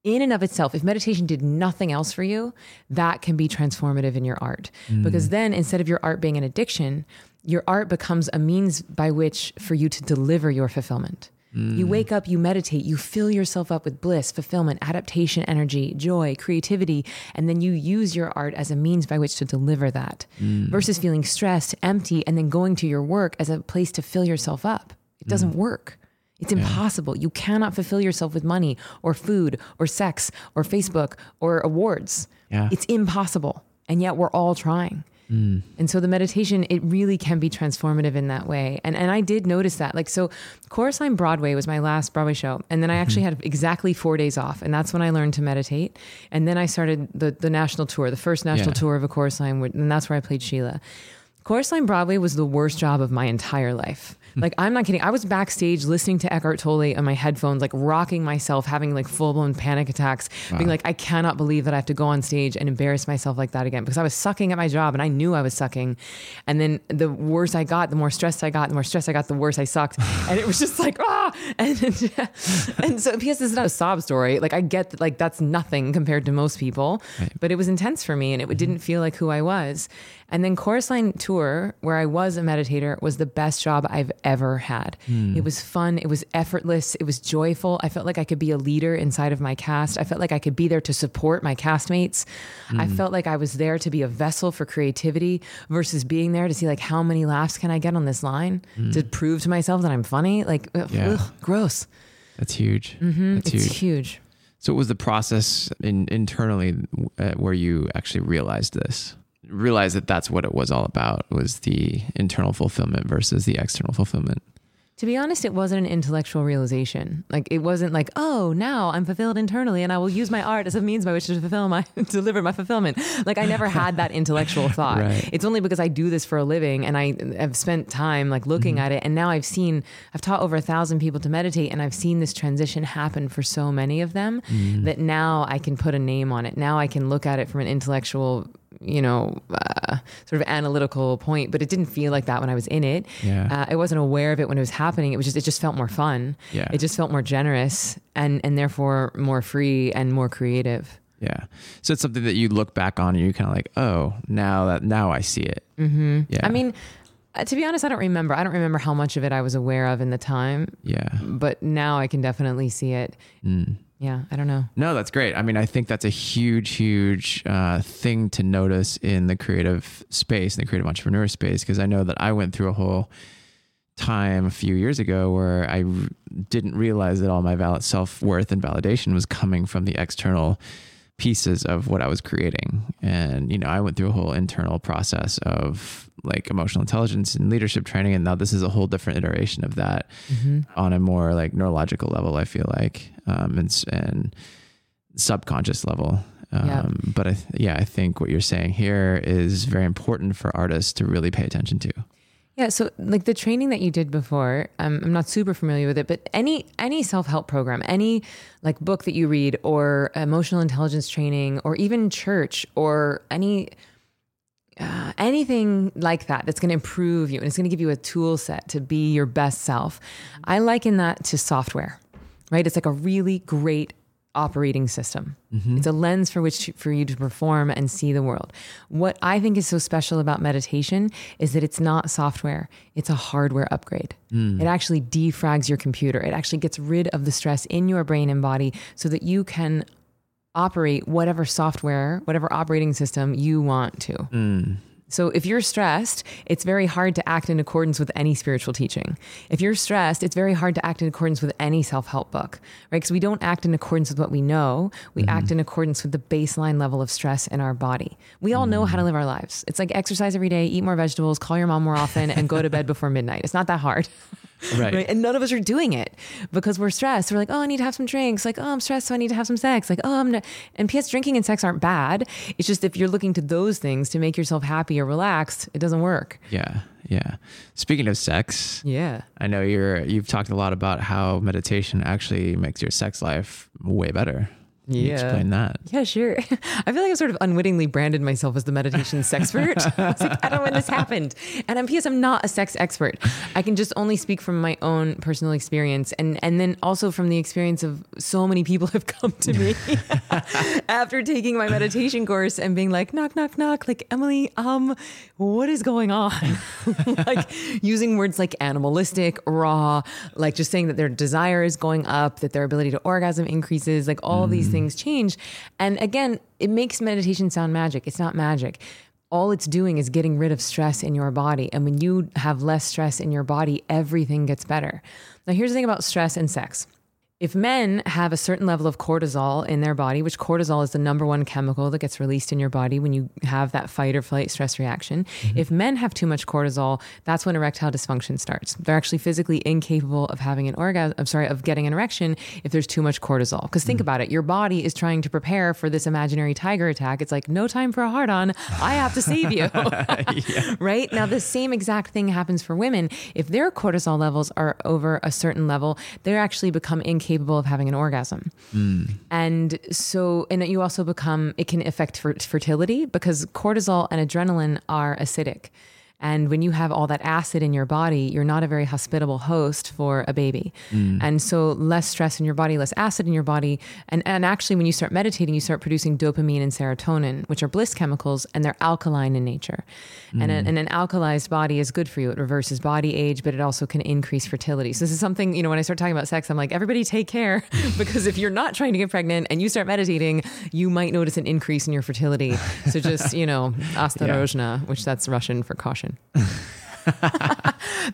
in and of itself, if meditation did nothing else for you, that can be transformative in your art. Mm. Because then instead of your art being an addiction, your art becomes a means by which for you to deliver your fulfillment. Mm. You wake up, you meditate, you fill yourself up with bliss, fulfillment, adaptation, energy, joy, creativity, and then you use your art as a means by which to deliver that mm. versus feeling stressed, empty, and then going to your work as a place to fill yourself up. It doesn't mm. work. It's yeah. impossible. You cannot fulfill yourself with money or food or sex or Facebook or awards. Yeah. It's impossible. And yet we're all trying. Mm. And so the meditation, it really can be transformative in that way. And and I did notice that. Like so Chorus Line Broadway was my last Broadway show. And then I actually mm-hmm. had exactly four days off. And that's when I learned to meditate. And then I started the the national tour, the first national yeah. tour of a chorus line, and that's where I played Sheila. Chorus Line Broadway was the worst job of my entire life. Like, I'm not kidding. I was backstage listening to Eckhart Tolle on my headphones, like rocking myself, having like full blown panic attacks, wow. being like, I cannot believe that I have to go on stage and embarrass myself like that again because I was sucking at my job and I knew I was sucking. And then the worse I got, the more stressed I got, the more stressed I got, the worse I sucked. and it was just like, ah. And, and so, P.S. Is not a sob story. Like, I get that, like, that's nothing compared to most people, right. but it was intense for me and it mm-hmm. didn't feel like who I was. And then Chorus Line Tour, where I was a meditator, was the best job I've ever had. Mm. It was fun. It was effortless. It was joyful. I felt like I could be a leader inside of my cast. I felt like I could be there to support my castmates. Mm. I hmm. felt like I was there to be a vessel for creativity versus being there to see like how many laughs can I get on this line mm. to prove to myself that I'm funny. Like, yeah. ugh, gross. That's huge. Mm-hmm. That's it's huge. huge. So, what was the process in, internally uh, where you actually realized this? realize that that's what it was all about was the internal fulfillment versus the external fulfillment to be honest, it wasn't an intellectual realization. Like it wasn't like, oh, now I'm fulfilled internally, and I will use my art as a means by which to fulfill my deliver my fulfillment. Like I never had that intellectual thought. Right. It's only because I do this for a living, and I have spent time like looking mm-hmm. at it, and now I've seen, I've taught over a thousand people to meditate, and I've seen this transition happen for so many of them mm. that now I can put a name on it. Now I can look at it from an intellectual you know, uh, sort of analytical point, but it didn't feel like that when I was in it. Yeah. Uh, I wasn't aware of it when it was happening. It was just, it just felt more fun. Yeah. It just felt more generous and, and therefore more free and more creative. Yeah. So it's something that you look back on and you're kind of like, oh, now that now I see it. Mm-hmm. Yeah. I mean, uh, to be honest, I don't remember. I don't remember how much of it I was aware of in the time, yeah. but now I can definitely see it. Mm. Yeah. I don't know. No, that's great. I mean, I think that's a huge, huge uh, thing to notice in the creative space, in the creative entrepreneur space, because I know that I went through a whole time a few years ago where I r- didn't realize that all my valid self worth and validation was coming from the external pieces of what I was creating. And, you know, I went through a whole internal process of like emotional intelligence and leadership training. And now this is a whole different iteration of that on a more like neurological level, I feel like, um, and, and subconscious level. Um, Yeah. But I, th- yeah, I think what you're saying here is very important for artists to really pay attention to. Yeah, so like the training that you did before, um, I'm not super familiar with it, but any any self help program, any like book that you read, or emotional intelligence training, or even church, or any uh, anything like that that's going to improve you and it's going to give you a tool set to be your best self. I liken that to software, right? It's like a really great operating system. Mm-hmm. It's a lens for which to, for you to perform and see the world. What I think is so special about meditation is that it's not software, it's a hardware upgrade. Mm. It actually defrags your computer. It actually gets rid of the stress in your brain and body so that you can operate whatever software, whatever operating system you want to. Mm. So if you're stressed, it's very hard to act in accordance with any spiritual teaching. If you're stressed, it's very hard to act in accordance with any self-help book, right? Because we don't act in accordance with what we know. We mm-hmm. act in accordance with the baseline level of stress in our body. We all know how to mm. live our lives. It's like exercise every day, eat more vegetables, call your mom more often, and go to bed before midnight. It's not that hard. Right. And none of us are doing it because we're stressed. We're like, oh, I need to have some drinks. Like, oh, I'm stressed, so I need to have some sex. Like, oh, I'm not. And P.S. Drinking and sex aren't bad. It's just if you're looking to those things to make yourself happy or relaxed, it doesn't work. Yeah. Yeah. Speaking of sex, Yeah. I know you're you've talked a lot about how meditation actually makes your sex life way better. Yeah. explain that. Yeah, sure. I feel like I've sort of unwittingly branded myself as the meditation sexpert. I was like, I don't know when this happened. And I'm P.S. I'm not a sex expert. I can just only speak from my own personal experience and and then also from the experience of so many people have come to me after taking my meditation course and being like, knock, knock, knock, like, Emily, um, what is going on? like using words like animalistic, raw, like just saying that their desire is going up, that their ability to orgasm increases, like all these things change. And again, it makes meditation sound magic. It's not magic. All it's doing is getting rid of stress in your body. And when you have less stress in your body, everything gets better. Now, here's the thing about stress and sex. If men have a certain level of cortisol in their body, which cortisol is the number one chemical that gets released in your body when you have that fight or flight stress reaction, mm-hmm. if men have too much cortisol, that's when erectile dysfunction starts. They're actually physically incapable of having an orgasm, I'm sorry, of getting an erection if there's too much cortisol. Because think mm-hmm. about it, your body is trying to prepare for this imaginary tiger attack. It's like, no time for a hard on. I have to save you. right? Now, the same exact thing happens for women. If their cortisol levels are over a certain level, they actually become incapable of having an orgasm. Mm. And so, and you also become, it can affect fer- fertility because cortisol and adrenaline are acidic. And when you have all that acid in your body, you're not a very hospitable host for a baby. Mm. And so, less stress in your body, less acid in your body. And, and actually, when you start meditating, you start producing dopamine and serotonin, which are bliss chemicals, and they're alkaline in nature. And, a, mm. and an alkalized body is good for you. It reverses body age, but it also can increase fertility. So, this is something, you know, when I start talking about sex, I'm like, everybody take care because if you're not trying to get pregnant and you start meditating, you might notice an increase in your fertility. So, just, you know, ostorojna, which that's Russian for caution.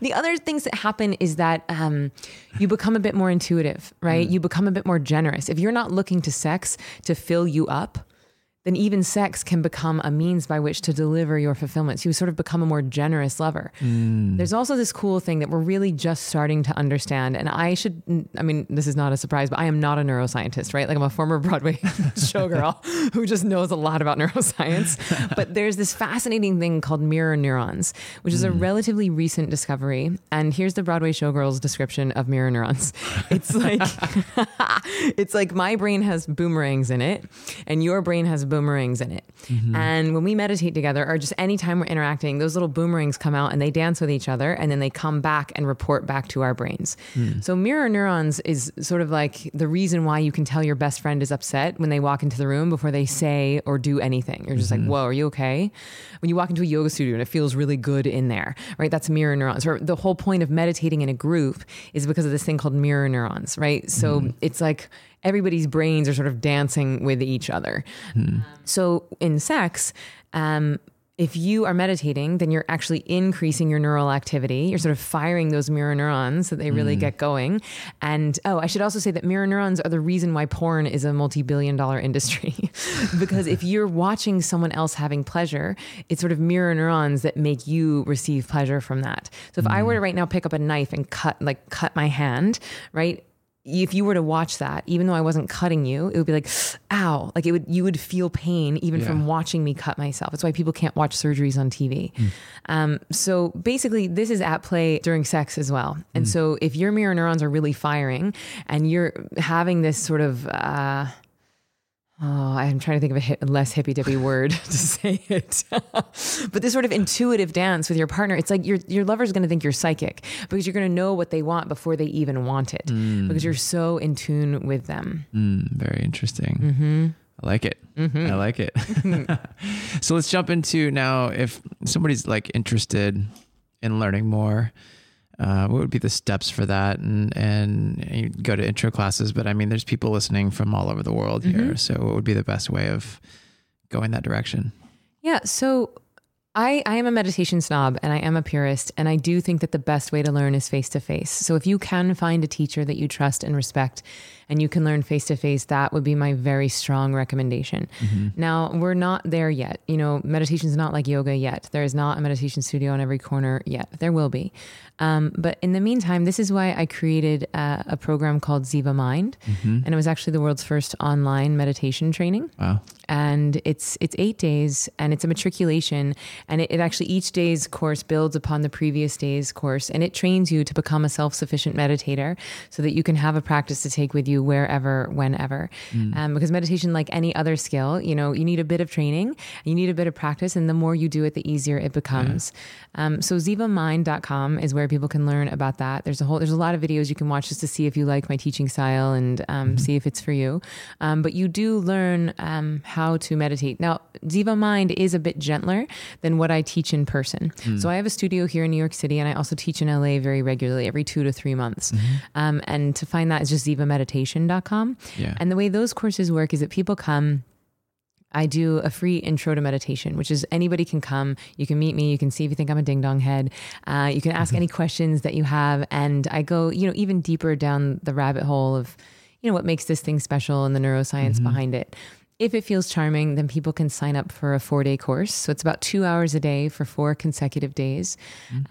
the other things that happen is that um, you become a bit more intuitive, right? You become a bit more generous. If you're not looking to sex to fill you up, then even sex can become a means by which to deliver your fulfillment. So you sort of become a more generous lover. Mm. There's also this cool thing that we're really just starting to understand. And I should, I mean, this is not a surprise, but I am not a neuroscientist, right? Like I'm a former Broadway showgirl who just knows a lot about neuroscience. But there's this fascinating thing called mirror neurons, which is a mm. relatively recent discovery. And here's the Broadway showgirl's description of mirror neurons. It's like, it's like my brain has boomerangs in it and your brain has boomerangs in it. Mm-hmm. And when we meditate together, or just anytime we're interacting, those little boomerangs come out and they dance with each other, and then they come back and report back to our brains. Hmm. So mirror neurons is sort of like the reason why you can tell your best friend is upset when they walk into the room before they say or do anything. You're just like, mm-hmm. "Whoa, are you okay?" When you walk into a yoga studio and it feels really good in there, right? That's mirror neurons. Or the whole point of meditating in a group is because of this thing called mirror neurons, right? So mm-hmm. it's like everybody's brains are sort of dancing with each other. Hmm. Um, so in sex, um, if you are meditating, then you're actually increasing your neural activity. You're sort of firing those mirror neurons so they really hmm. get going. And oh, I should also say that mirror neurons are the reason why porn is a multi billion dollar industry. because if you're watching someone else having pleasure, it's sort of mirror neurons that make you receive pleasure from that. So if I hmm. were to right now pick up a knife and cut, like, cut my hand, right? If you were to watch that, even though I wasn't cutting you, it would be like, ow, like it would, you would feel pain even Yeah. from watching me cut myself. That's why people can't watch surgeries on TV. Um, so basically, this is at play during sex as well. And so if your mirror neurons are really firing and you're having this sort of, uh, Oh, I'm trying to think of a hip, less hippy dippy word to say it. but this sort of intuitive dance with your partner, it's like your your lover's going to think you're psychic because you're going to know what they want before they even want it mm. because you're so in tune with them. Mm, very interesting. Mm-hmm. I like it. Mm-hmm. I like it. so let's jump into now. If somebody's like interested in learning more, uh, what would be the steps for that? And and you go to intro classes, but I mean, there's people listening from all over the world here. So what would be the best way of going that direction? Yeah. So I, I am a meditation snob and I am a purist, and I do think that the best way to learn is face to face. So if you can find a teacher that you trust and respect and you can learn face to face, that would be my very strong recommendation. Now, we're not there yet. You know, meditation is not like yoga yet. There is not a meditation studio on every corner yet. There will be. Um, but in the meantime, this is why I created uh, a program called Ziva Mind. And it was actually the world's first online meditation training Wow. and it's it's eight days and it's a matriculation and it, it actually each day's course builds upon the previous day's course and it trains you to become a self-sufficient meditator so that you can have a practice to take with you wherever whenever. Um, because meditation like any other skill you know you need a bit of training you need a bit of practice and the more you do it the easier it becomes. Um, so zivamind.com is where people can learn about that. There's a whole there's a lot of videos you can watch just to see if you like my teaching style and um, see if it's for you. Um, but you do learn um, how to meditate. Now, Ziva Mind is a bit gentler than what I teach in person. So I have a studio here in New York City, and I also teach in LA very regularly, every two to three months. Um, and to find that is just zivameditation.com. Yeah. And the way those courses work is that people come. I do a free intro to meditation, which is anybody can come. You can meet me. You can see if you think I'm a ding dong head. Uh, you can ask any questions that you have. And I go, you know, even deeper down the rabbit hole of, you know, what makes this thing special and the neuroscience behind it. If it feels charming, then people can sign up for a four day course. So it's about two hours a day for four consecutive days.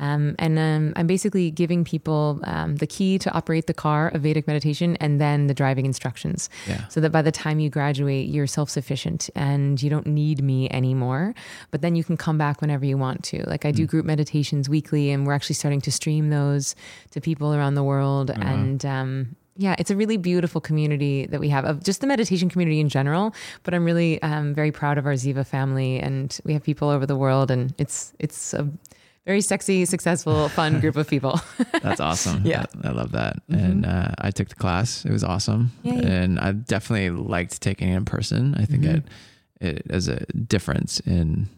Um, and um, I'm basically giving people um, the key to operate the car of Vedic meditation and then the driving instructions. Yeah. So that by the time you graduate, you're self sufficient and you don't need me anymore. But then you can come back whenever you want to. Like I do group meditations weekly, and we're actually starting to stream those to people around the world. And um, yeah, it's a really beautiful community that we have of just the meditation community in general. But I'm really um, very proud of our Ziva family, and we have people over the world, and it's it's a very sexy, successful, fun group of people. That's awesome. Yeah. I, I love that. And uh, I took the class. It was awesome. Yay. And I definitely liked taking it in person. I think it it is a difference in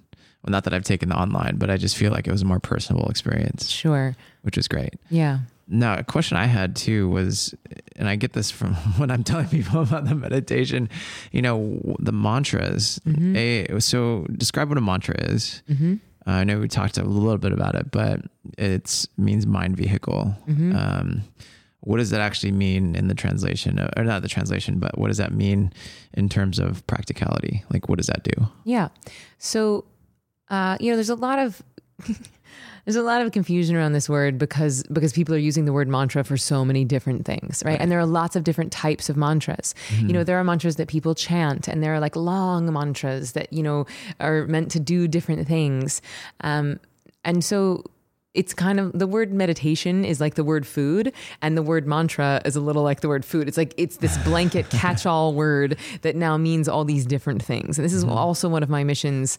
well, not that I've taken the online, but I just feel like it was a more personable experience, sure. which is great. Yeah. Now, a question I had too was, and I get this from when I'm telling people about the meditation, you know, the mantras. A, so describe what a mantra is. Uh, I know we talked a little bit about it, but it means mind vehicle. Um, what does that actually mean in the translation, or not the translation, but what does that mean in terms of practicality? Like, what does that do? Yeah. So, uh, you know, there's a lot of there's a lot of confusion around this word because because people are using the word mantra for so many different things, right? And there are lots of different types of mantras. You know, there are mantras that people chant, and there are like long mantras that you know are meant to do different things. Um, and so it's kind of the word meditation is like the word food and the word mantra is a little like the word food it's like it's this blanket catch-all word that now means all these different things and this is also one of my missions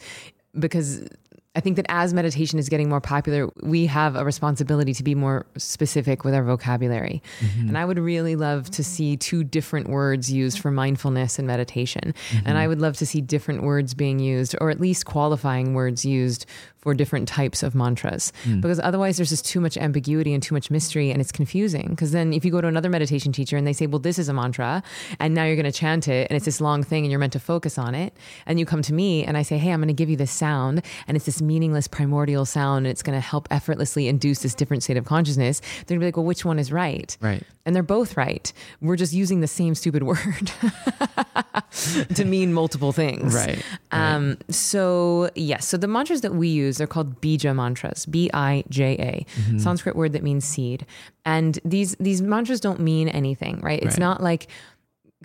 because I think that as meditation is getting more popular, we have a responsibility to be more specific with our vocabulary. Mm-hmm. And I would really love to see two different words used for mindfulness and meditation. Mm-hmm. And I would love to see different words being used, or at least qualifying words used for different types of mantras. Mm. because otherwise there's just too much ambiguity and too much mystery and it's confusing. Because then if you go to another meditation teacher and they say well this is a mantra and now you're going to chant it and it's this long thing and you're meant to focus on it and you come to me and I say hey I'm going to give you this sound and it's this meaningless primordial sound and it's going to help effortlessly induce this different state of consciousness they're going to be like well which one is right? Right and they're both right we're just using the same stupid word to mean multiple things right, right. Um, so yes so the mantras that we use they're called bija mantras, B I J A, mm-hmm. Sanskrit word that means seed. And these these mantras don't mean anything, right? It's right. not like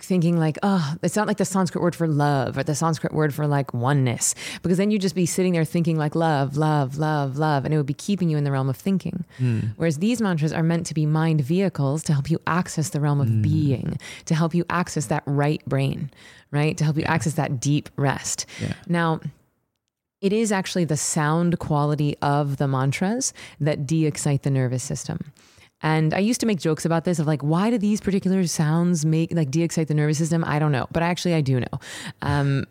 thinking like, oh, it's not like the Sanskrit word for love or the Sanskrit word for like oneness, because then you'd just be sitting there thinking like love, love, love, love, and it would be keeping you in the realm of thinking. Mm. Whereas these mantras are meant to be mind vehicles to help you access the realm of mm. being, to help you access that right brain, right? To help you yeah. access that deep rest. Yeah. Now, it is actually the sound quality of the mantras that de excite the nervous system. And I used to make jokes about this of like, why do these particular sounds make like de excite the nervous system? I don't know, but actually I do know. Um,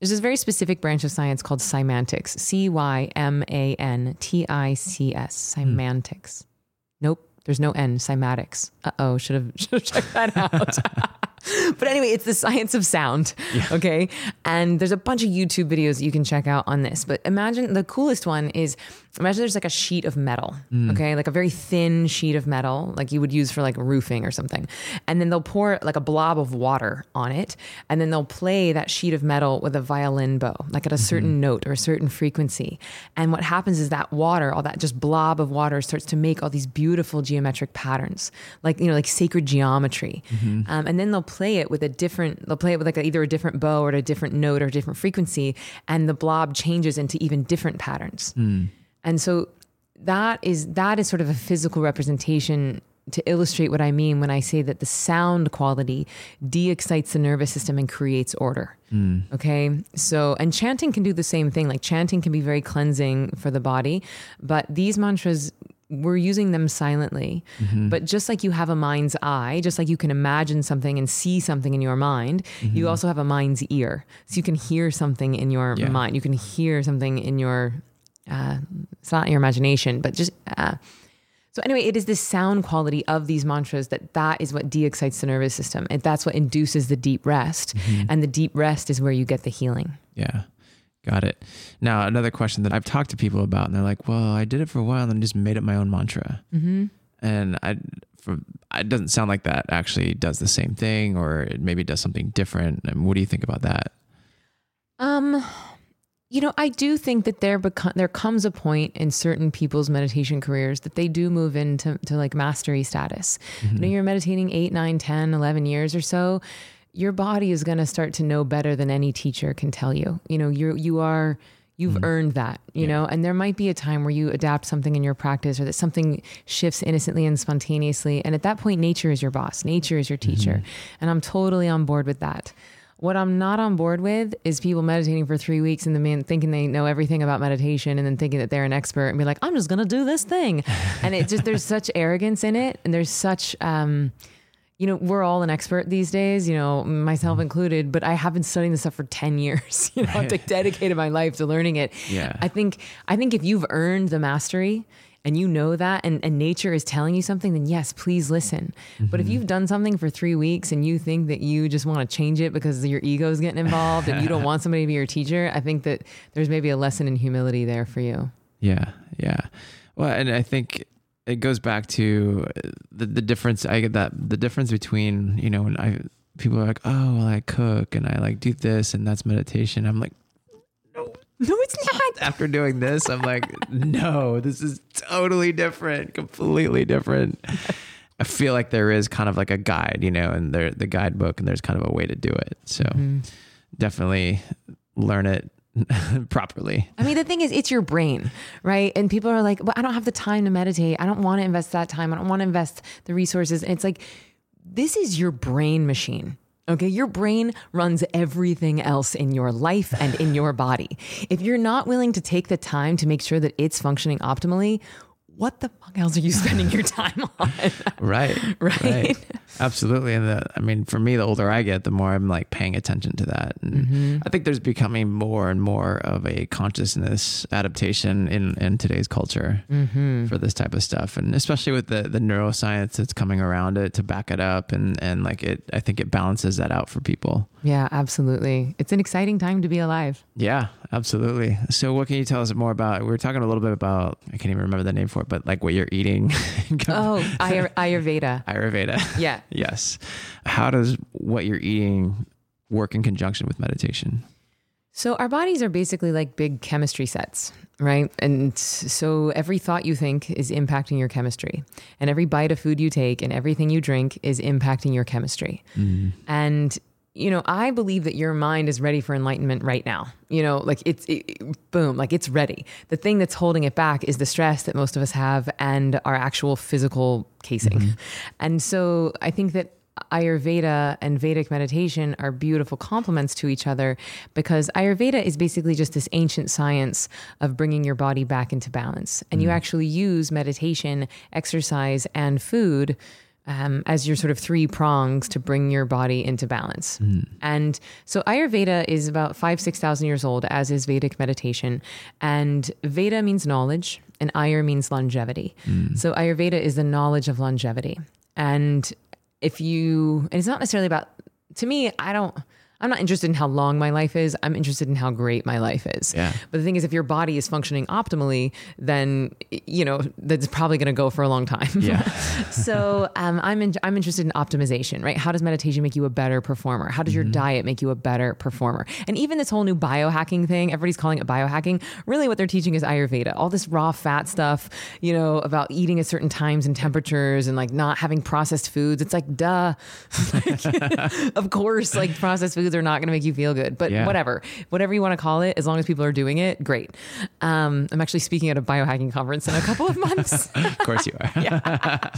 there's this very specific branch of science called cymantics, C Y M A N T I C S, cymantics. Hmm. Nope, there's no N, cymatics. Uh oh, should have checked that out. but anyway, it's the science of sound. Yeah. Okay. And there's a bunch of YouTube videos you can check out on this. But imagine the coolest one is imagine there's like a sheet of metal. Mm. Okay. Like a very thin sheet of metal, like you would use for like roofing or something. And then they'll pour like a blob of water on it. And then they'll play that sheet of metal with a violin bow, like at a certain mm-hmm. note or a certain frequency. And what happens is that water, all that just blob of water starts to make all these beautiful geometric patterns, like, you know, like sacred geometry. Mm-hmm. Um, and then they'll play it with a different, they'll play it with like a, either a different bow or a different note or a different frequency, and the blob changes into even different patterns. Mm. And so that is that is sort of a physical representation to illustrate what I mean when I say that the sound quality de excites the nervous system and creates order. Mm. Okay. So, and chanting can do the same thing. Like chanting can be very cleansing for the body, but these mantras we're using them silently. Mm-hmm. But just like you have a mind's eye, just like you can imagine something and see something in your mind, mm-hmm. you also have a mind's ear. So you can hear something in your yeah. mind. You can hear something in your, uh, it's not your imagination, but just, uh, so anyway, it is the sound quality of these mantras that that is what de-excites the nervous system. And that's what induces the deep rest. Mm-hmm. And the deep rest is where you get the healing. Yeah. Got it. Now, another question that I've talked to people about, and they're like, "Well, I did it for a while and then just made up my own mantra." Mm-hmm. And I, for, it doesn't sound like that actually does the same thing, or it maybe does something different. I mean, what do you think about that? Um, you know, I do think that there beco- there comes a point in certain people's meditation careers that they do move into to like mastery status. Mm-hmm. You know, you're meditating 8, 9, 10, 11 years or so your body is going to start to know better than any teacher can tell you. You know, you you are you've mm-hmm. earned that, you yeah. know, and there might be a time where you adapt something in your practice or that something shifts innocently and spontaneously. And at that point, nature is your boss, nature is your teacher. Mm-hmm. And I'm totally on board with that. What I'm not on board with is people meditating for three weeks and the man thinking they know everything about meditation and then thinking that they're an expert and be like, I'm just gonna do this thing. and it just there's such arrogance in it and there's such um you know, we're all an expert these days, you know, myself mm-hmm. included, but I have been studying this stuff for 10 years. You know, I've like dedicated my life to learning it. Yeah. I think I think if you've earned the mastery and you know that and, and nature is telling you something, then yes, please listen. Mm-hmm. But if mm-hmm. you've done something for three weeks and you think that you just want to change it because your ego is getting involved and you don't want somebody to be your teacher, I think that there's maybe a lesson in humility there for you. Yeah. Yeah. Well, and I think it goes back to the, the difference. I get that the difference between, you know, when I, people are like, oh, well, I cook and I like do this and that's meditation. I'm like, no, no, it's not. After doing this, I'm like, no, this is totally different, completely different. I feel like there is kind of like a guide, you know, and there the guidebook, and there's kind of a way to do it. So mm-hmm. definitely learn it properly. I mean, the thing is, it's your brain, right? And people are like, well, I don't have the time to meditate. I don't want to invest that time. I don't want to invest the resources. And it's like, this is your brain machine. Okay, your brain runs everything else in your life and in your body. If you're not willing to take the time to make sure that it's functioning optimally, what the fuck else are you spending your time on? Right. Right. Absolutely. And the, I mean, for me, the older I get, the more I'm like paying attention to that. And Mm-hmm. I think there's becoming more and more of a consciousness adaptation in, in today's culture Mm-hmm. for this type of stuff. And especially with the, the neuroscience that's coming around it to back it up. And, and like it, I think it balances that out for people. Yeah, absolutely. It's an exciting time to be alive. Yeah, absolutely. So, what can you tell us more about? We were talking a little bit about, I can't even remember the name for it, but like what you're eating. Oh, Ayur- Ayurveda. Ayurveda. Yeah. yes. How does what you're eating work in conjunction with meditation? So our bodies are basically like big chemistry sets, right? And so every thought you think is impacting your chemistry, and every bite of food you take and everything you drink is impacting your chemistry. Mm-hmm. And you know, I believe that your mind is ready for enlightenment right now. You know, like it's it, boom, like it's ready. The thing that's holding it back is the stress that most of us have and our actual physical casing. Mm-hmm. And so I think that Ayurveda and Vedic meditation are beautiful complements to each other because Ayurveda is basically just this ancient science of bringing your body back into balance. And you mm. actually use meditation, exercise, and food um, as your sort of three prongs to bring your body into balance. And so Ayurveda is about five, 6,000 years old, as is Vedic meditation. And Veda means knowledge, and Ayur means longevity. So Ayurveda is the knowledge of longevity. And if you, and it's not necessarily about, to me, I don't, I'm not interested in how long my life is. I'm interested in how great my life is. Yeah. But the thing is, if your body is functioning optimally, then, you know, that's probably going to go for a long time. Yeah. so um, I'm in, I'm interested in optimization, right? How does meditation make you a better performer? How does your diet make you a better performer? And even this whole new biohacking thing, everybody's calling it biohacking. Really, what they're teaching is Ayurveda. All this raw fat stuff, you know, about eating at certain times and temperatures and like not having processed foods. It's like, duh. of course, like processed foods are not going to make you feel good, but Yeah. whatever, whatever you want to call it, as long as people are doing it, great. Um, I'm actually speaking at a biohacking conference in a couple of months. of course you are.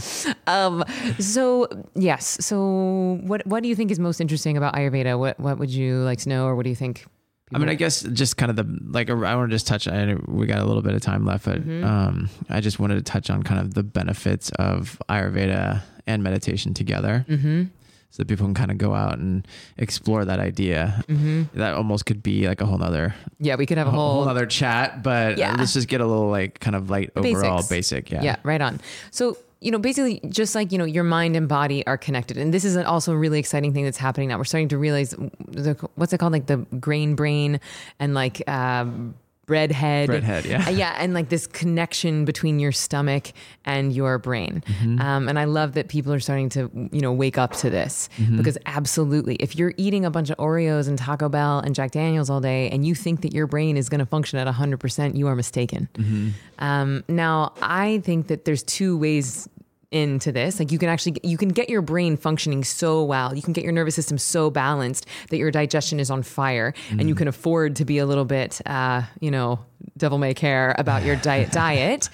Um, so yes. So what what do you think is most interesting about Ayurveda? What what would you like to know, or what do you think? I mean, I guess just kind of the like. I want to just touch. I we got a little bit of time left, but Mm-hmm. um, I just wanted to touch on kind of the benefits of Ayurveda and meditation together, mm-hmm. So that people can kind of go out and explore that idea. Mm-hmm. That almost could be like a whole nother Yeah, we could have a whole whole. other chat, but Yeah. uh, let's just get a little like kind of light overall basic. Yeah. yeah, right on. So you know, basically, just like you know, your mind and body are connected, and this is an also a really exciting thing that's happening now. We're starting to realize the, what's it called, like the grain brain and like. Um, Breadhead, Breadhead, yeah. Uh, yeah, and like this connection between your stomach and your brain, Mm-hmm. um, and I love that people are starting to, you know, wake up to this Mm-hmm. because absolutely, if you're eating a bunch of Oreos and Taco Bell and Jack Daniels all day, and you think that your brain is going to function at 100, percent you are mistaken. Mm-hmm. Um, now, I think that there's two ways into this. Like you can actually you can get your brain functioning so well. You can get your nervous system so balanced that your digestion is on fire and you can afford to be a little bit uh you know devil may care about your diet diet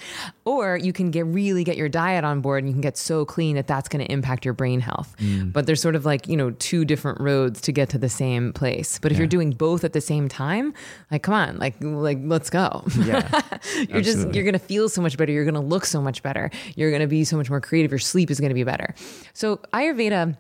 or you can get really get your diet on board and you can get so clean that that's going to impact your brain health. Mm. But there's sort of like you know two different roads to get to the same place. But if you're doing both at the same time like come on like like let's go. Yeah. you're just you're going to feel so much better. You're going to look so much better. You're going to be so much more creative. Your sleep is going to be better. So ayurveda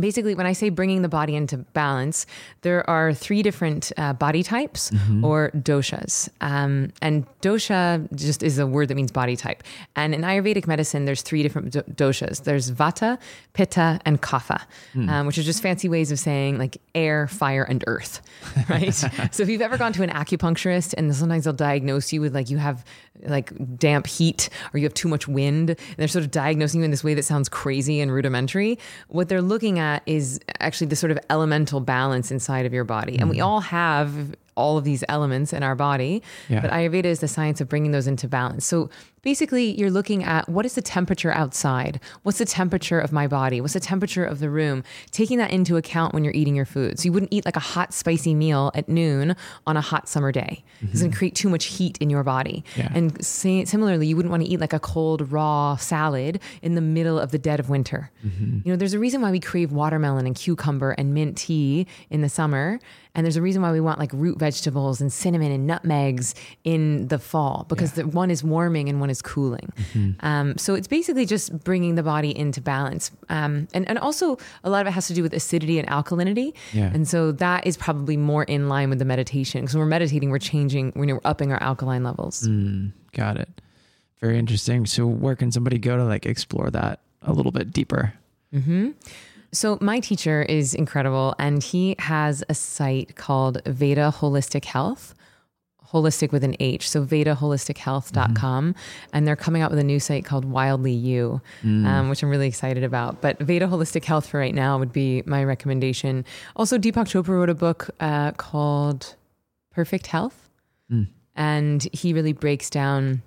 basically when i say bringing the body into balance there are three different uh, body types or doshas. Um, and dosha just is a word that means body type. And in ayurvedic medicine there's three different do- doshas. There's vata pitta and kapha um, which are just fancy ways of saying like air fire and earth right? So if you've ever gone to an acupuncturist and sometimes they'll diagnose you with like you have like damp heat or you have too much wind and they're sort of diagnosing you in this way that sounds crazy and rudimentary. What they're looking at is actually the sort of elemental balance inside of your body. And we mm. all have all of these elements in our body Yeah. but ayurveda is the science of bringing those into balance. So basically you're looking at what is the temperature outside? What's the temperature of my body? What's the temperature of the room? Taking that into account when you're eating your food. So you wouldn't eat like a hot spicy meal at noon on a hot summer day. It's going to create too much heat in your body. Yeah. and say, similarly you wouldn't want to eat like a cold raw salad in the middle of the dead of winter. Mm-hmm. You know there's a reason why we crave watermelon and cucumber and mint tea in the summer and there's a reason why we want like root vegetables and cinnamon and nutmegs in the fall because the one is warming and one is cooling. Um, so it's basically just bringing the body into balance. Um, and, and also, a lot of it has to do with acidity and alkalinity. Yeah. And so that is probably more in line with the meditation. Because when we're meditating, we're changing, we're upping our alkaline levels. Mm, got it. Very interesting. So where can somebody go to like explore that a little bit deeper? So my teacher is incredible, and he has a site called Veda Holistic Health. Holistic with an H, so VedaHolisticHealth.com. And they're coming out with a new site called Wildly You, um, which I'm really excited about. But Veda Holistic Health for right now would be my recommendation. Also, Deepak Chopra wrote a book uh, called Perfect Health. And he really breaks down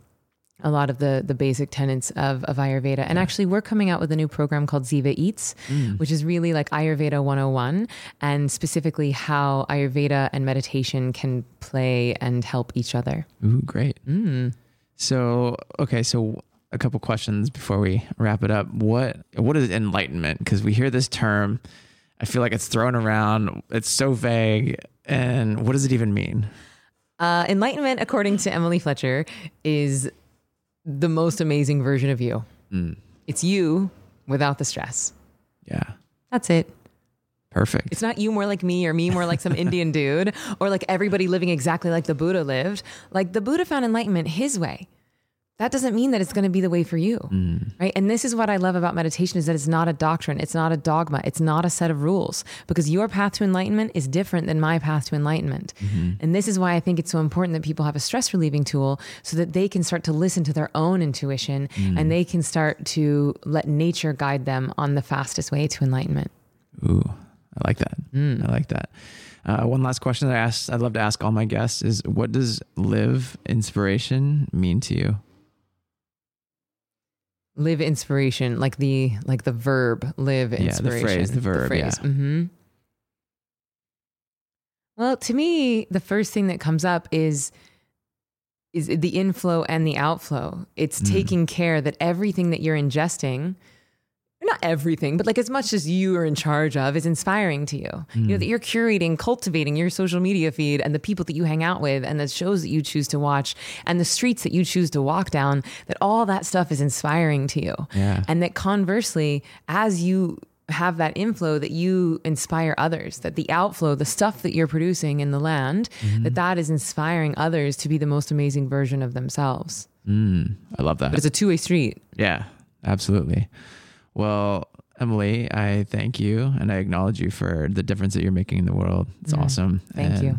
a lot of the the basic tenets of, of Ayurveda. And actually, we're coming out with a new program called Ziva Eats, which is really like Ayurveda 101 and specifically how Ayurveda and meditation can play and help each other. Ooh, great. So, okay, so a couple questions before we wrap it up. What what is enlightenment? Because we hear this term, I feel like it's thrown around. It's so vague, and what does it even mean? Uh, enlightenment, according to Emily Fletcher, is the most amazing version of you. Mm. It's you without the stress. Yeah, That's it. perfect. It's not you more like me or me more like some Indian dude or like everybody living exactly like the Buddha lived. Like the Buddha found enlightenment his way. That doesn't mean that it's going to be the way for you. Mm. Right? And this is what I love about meditation is that it's not a doctrine, it's not a dogma, it's not a set of rules because your path to enlightenment is different than my path to enlightenment. Mm-hmm. And this is why I think it's so important that people have a stress relieving tool so that they can start to listen to their own intuition mm. and they can start to let nature guide them on the fastest way to enlightenment. Ooh, I like that. Mm. I like that. Uh, one last question that I asked, I'd love to ask all my guests is, what does live inspiration mean to you? Live inspiration like the like the verb live inspiration. Yeah, the phrase, the verb, yeah. hmm well to me the first thing that comes up is is the inflow and the outflow it's Mm. taking care that everything that you're ingesting not everything, but like as much as you are in charge of is inspiring to you. You know, that you're curating, cultivating your social media feed and the people that you hang out with and the shows that you choose to watch and the streets that you choose to walk down, that all that stuff is inspiring to you. Yeah. And that conversely, as you have that inflow that you inspire others that the outflow the stuff that you're producing in the land that that is inspiring others to be the most amazing version of themselves Mm, I love that. but it's a two-way street Yeah, absolutely. Well, Emily, I thank you and I acknowledge you for the difference that you're making in the world. It's awesome. Mm, Thank And, you.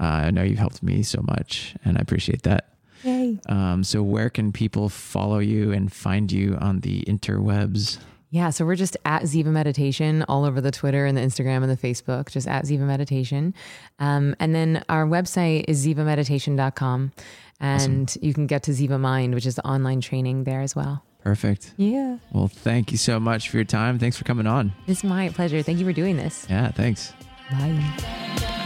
Uh, I know you've helped me so much and I appreciate that. yay Um, so, where can people follow you and find you on the interwebs? Yeah, so we're just at Ziva Meditation all over the Twitter and the Instagram and the Facebook, just at Ziva Meditation. Um, and then our website is zivameditation.com. And you can get to Ziva Mind, which is the online training there as well. Perfect. Yeah. Well, thank you so much for your time. Thanks for coming on. It's my pleasure. Thank you for doing this. Yeah, thanks. Bye.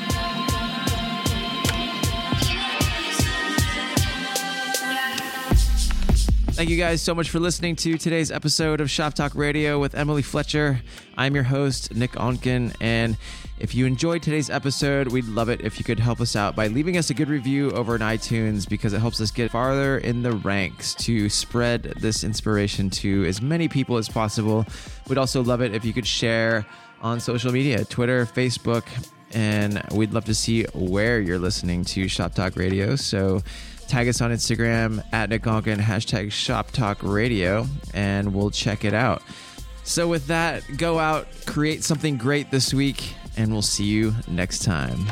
Thank you guys so much for listening to today's episode of Shop Talk Radio with Emily Fletcher. I'm your host, Nick Onken. And if you enjoyed today's episode, we'd love it if you could help us out by leaving us a good review over on iTunes because it helps us get farther in the ranks to spread this inspiration to as many people as possible. We'd also love it if you could share on social media Twitter, Facebook, and we'd love to see where you're listening to Shop Talk Radio. So tag us on Instagram at Nick Onken, hashtag Shop Talk Radio, and we'll check it out. So with that, go out, create something great this week, and we'll see you next time.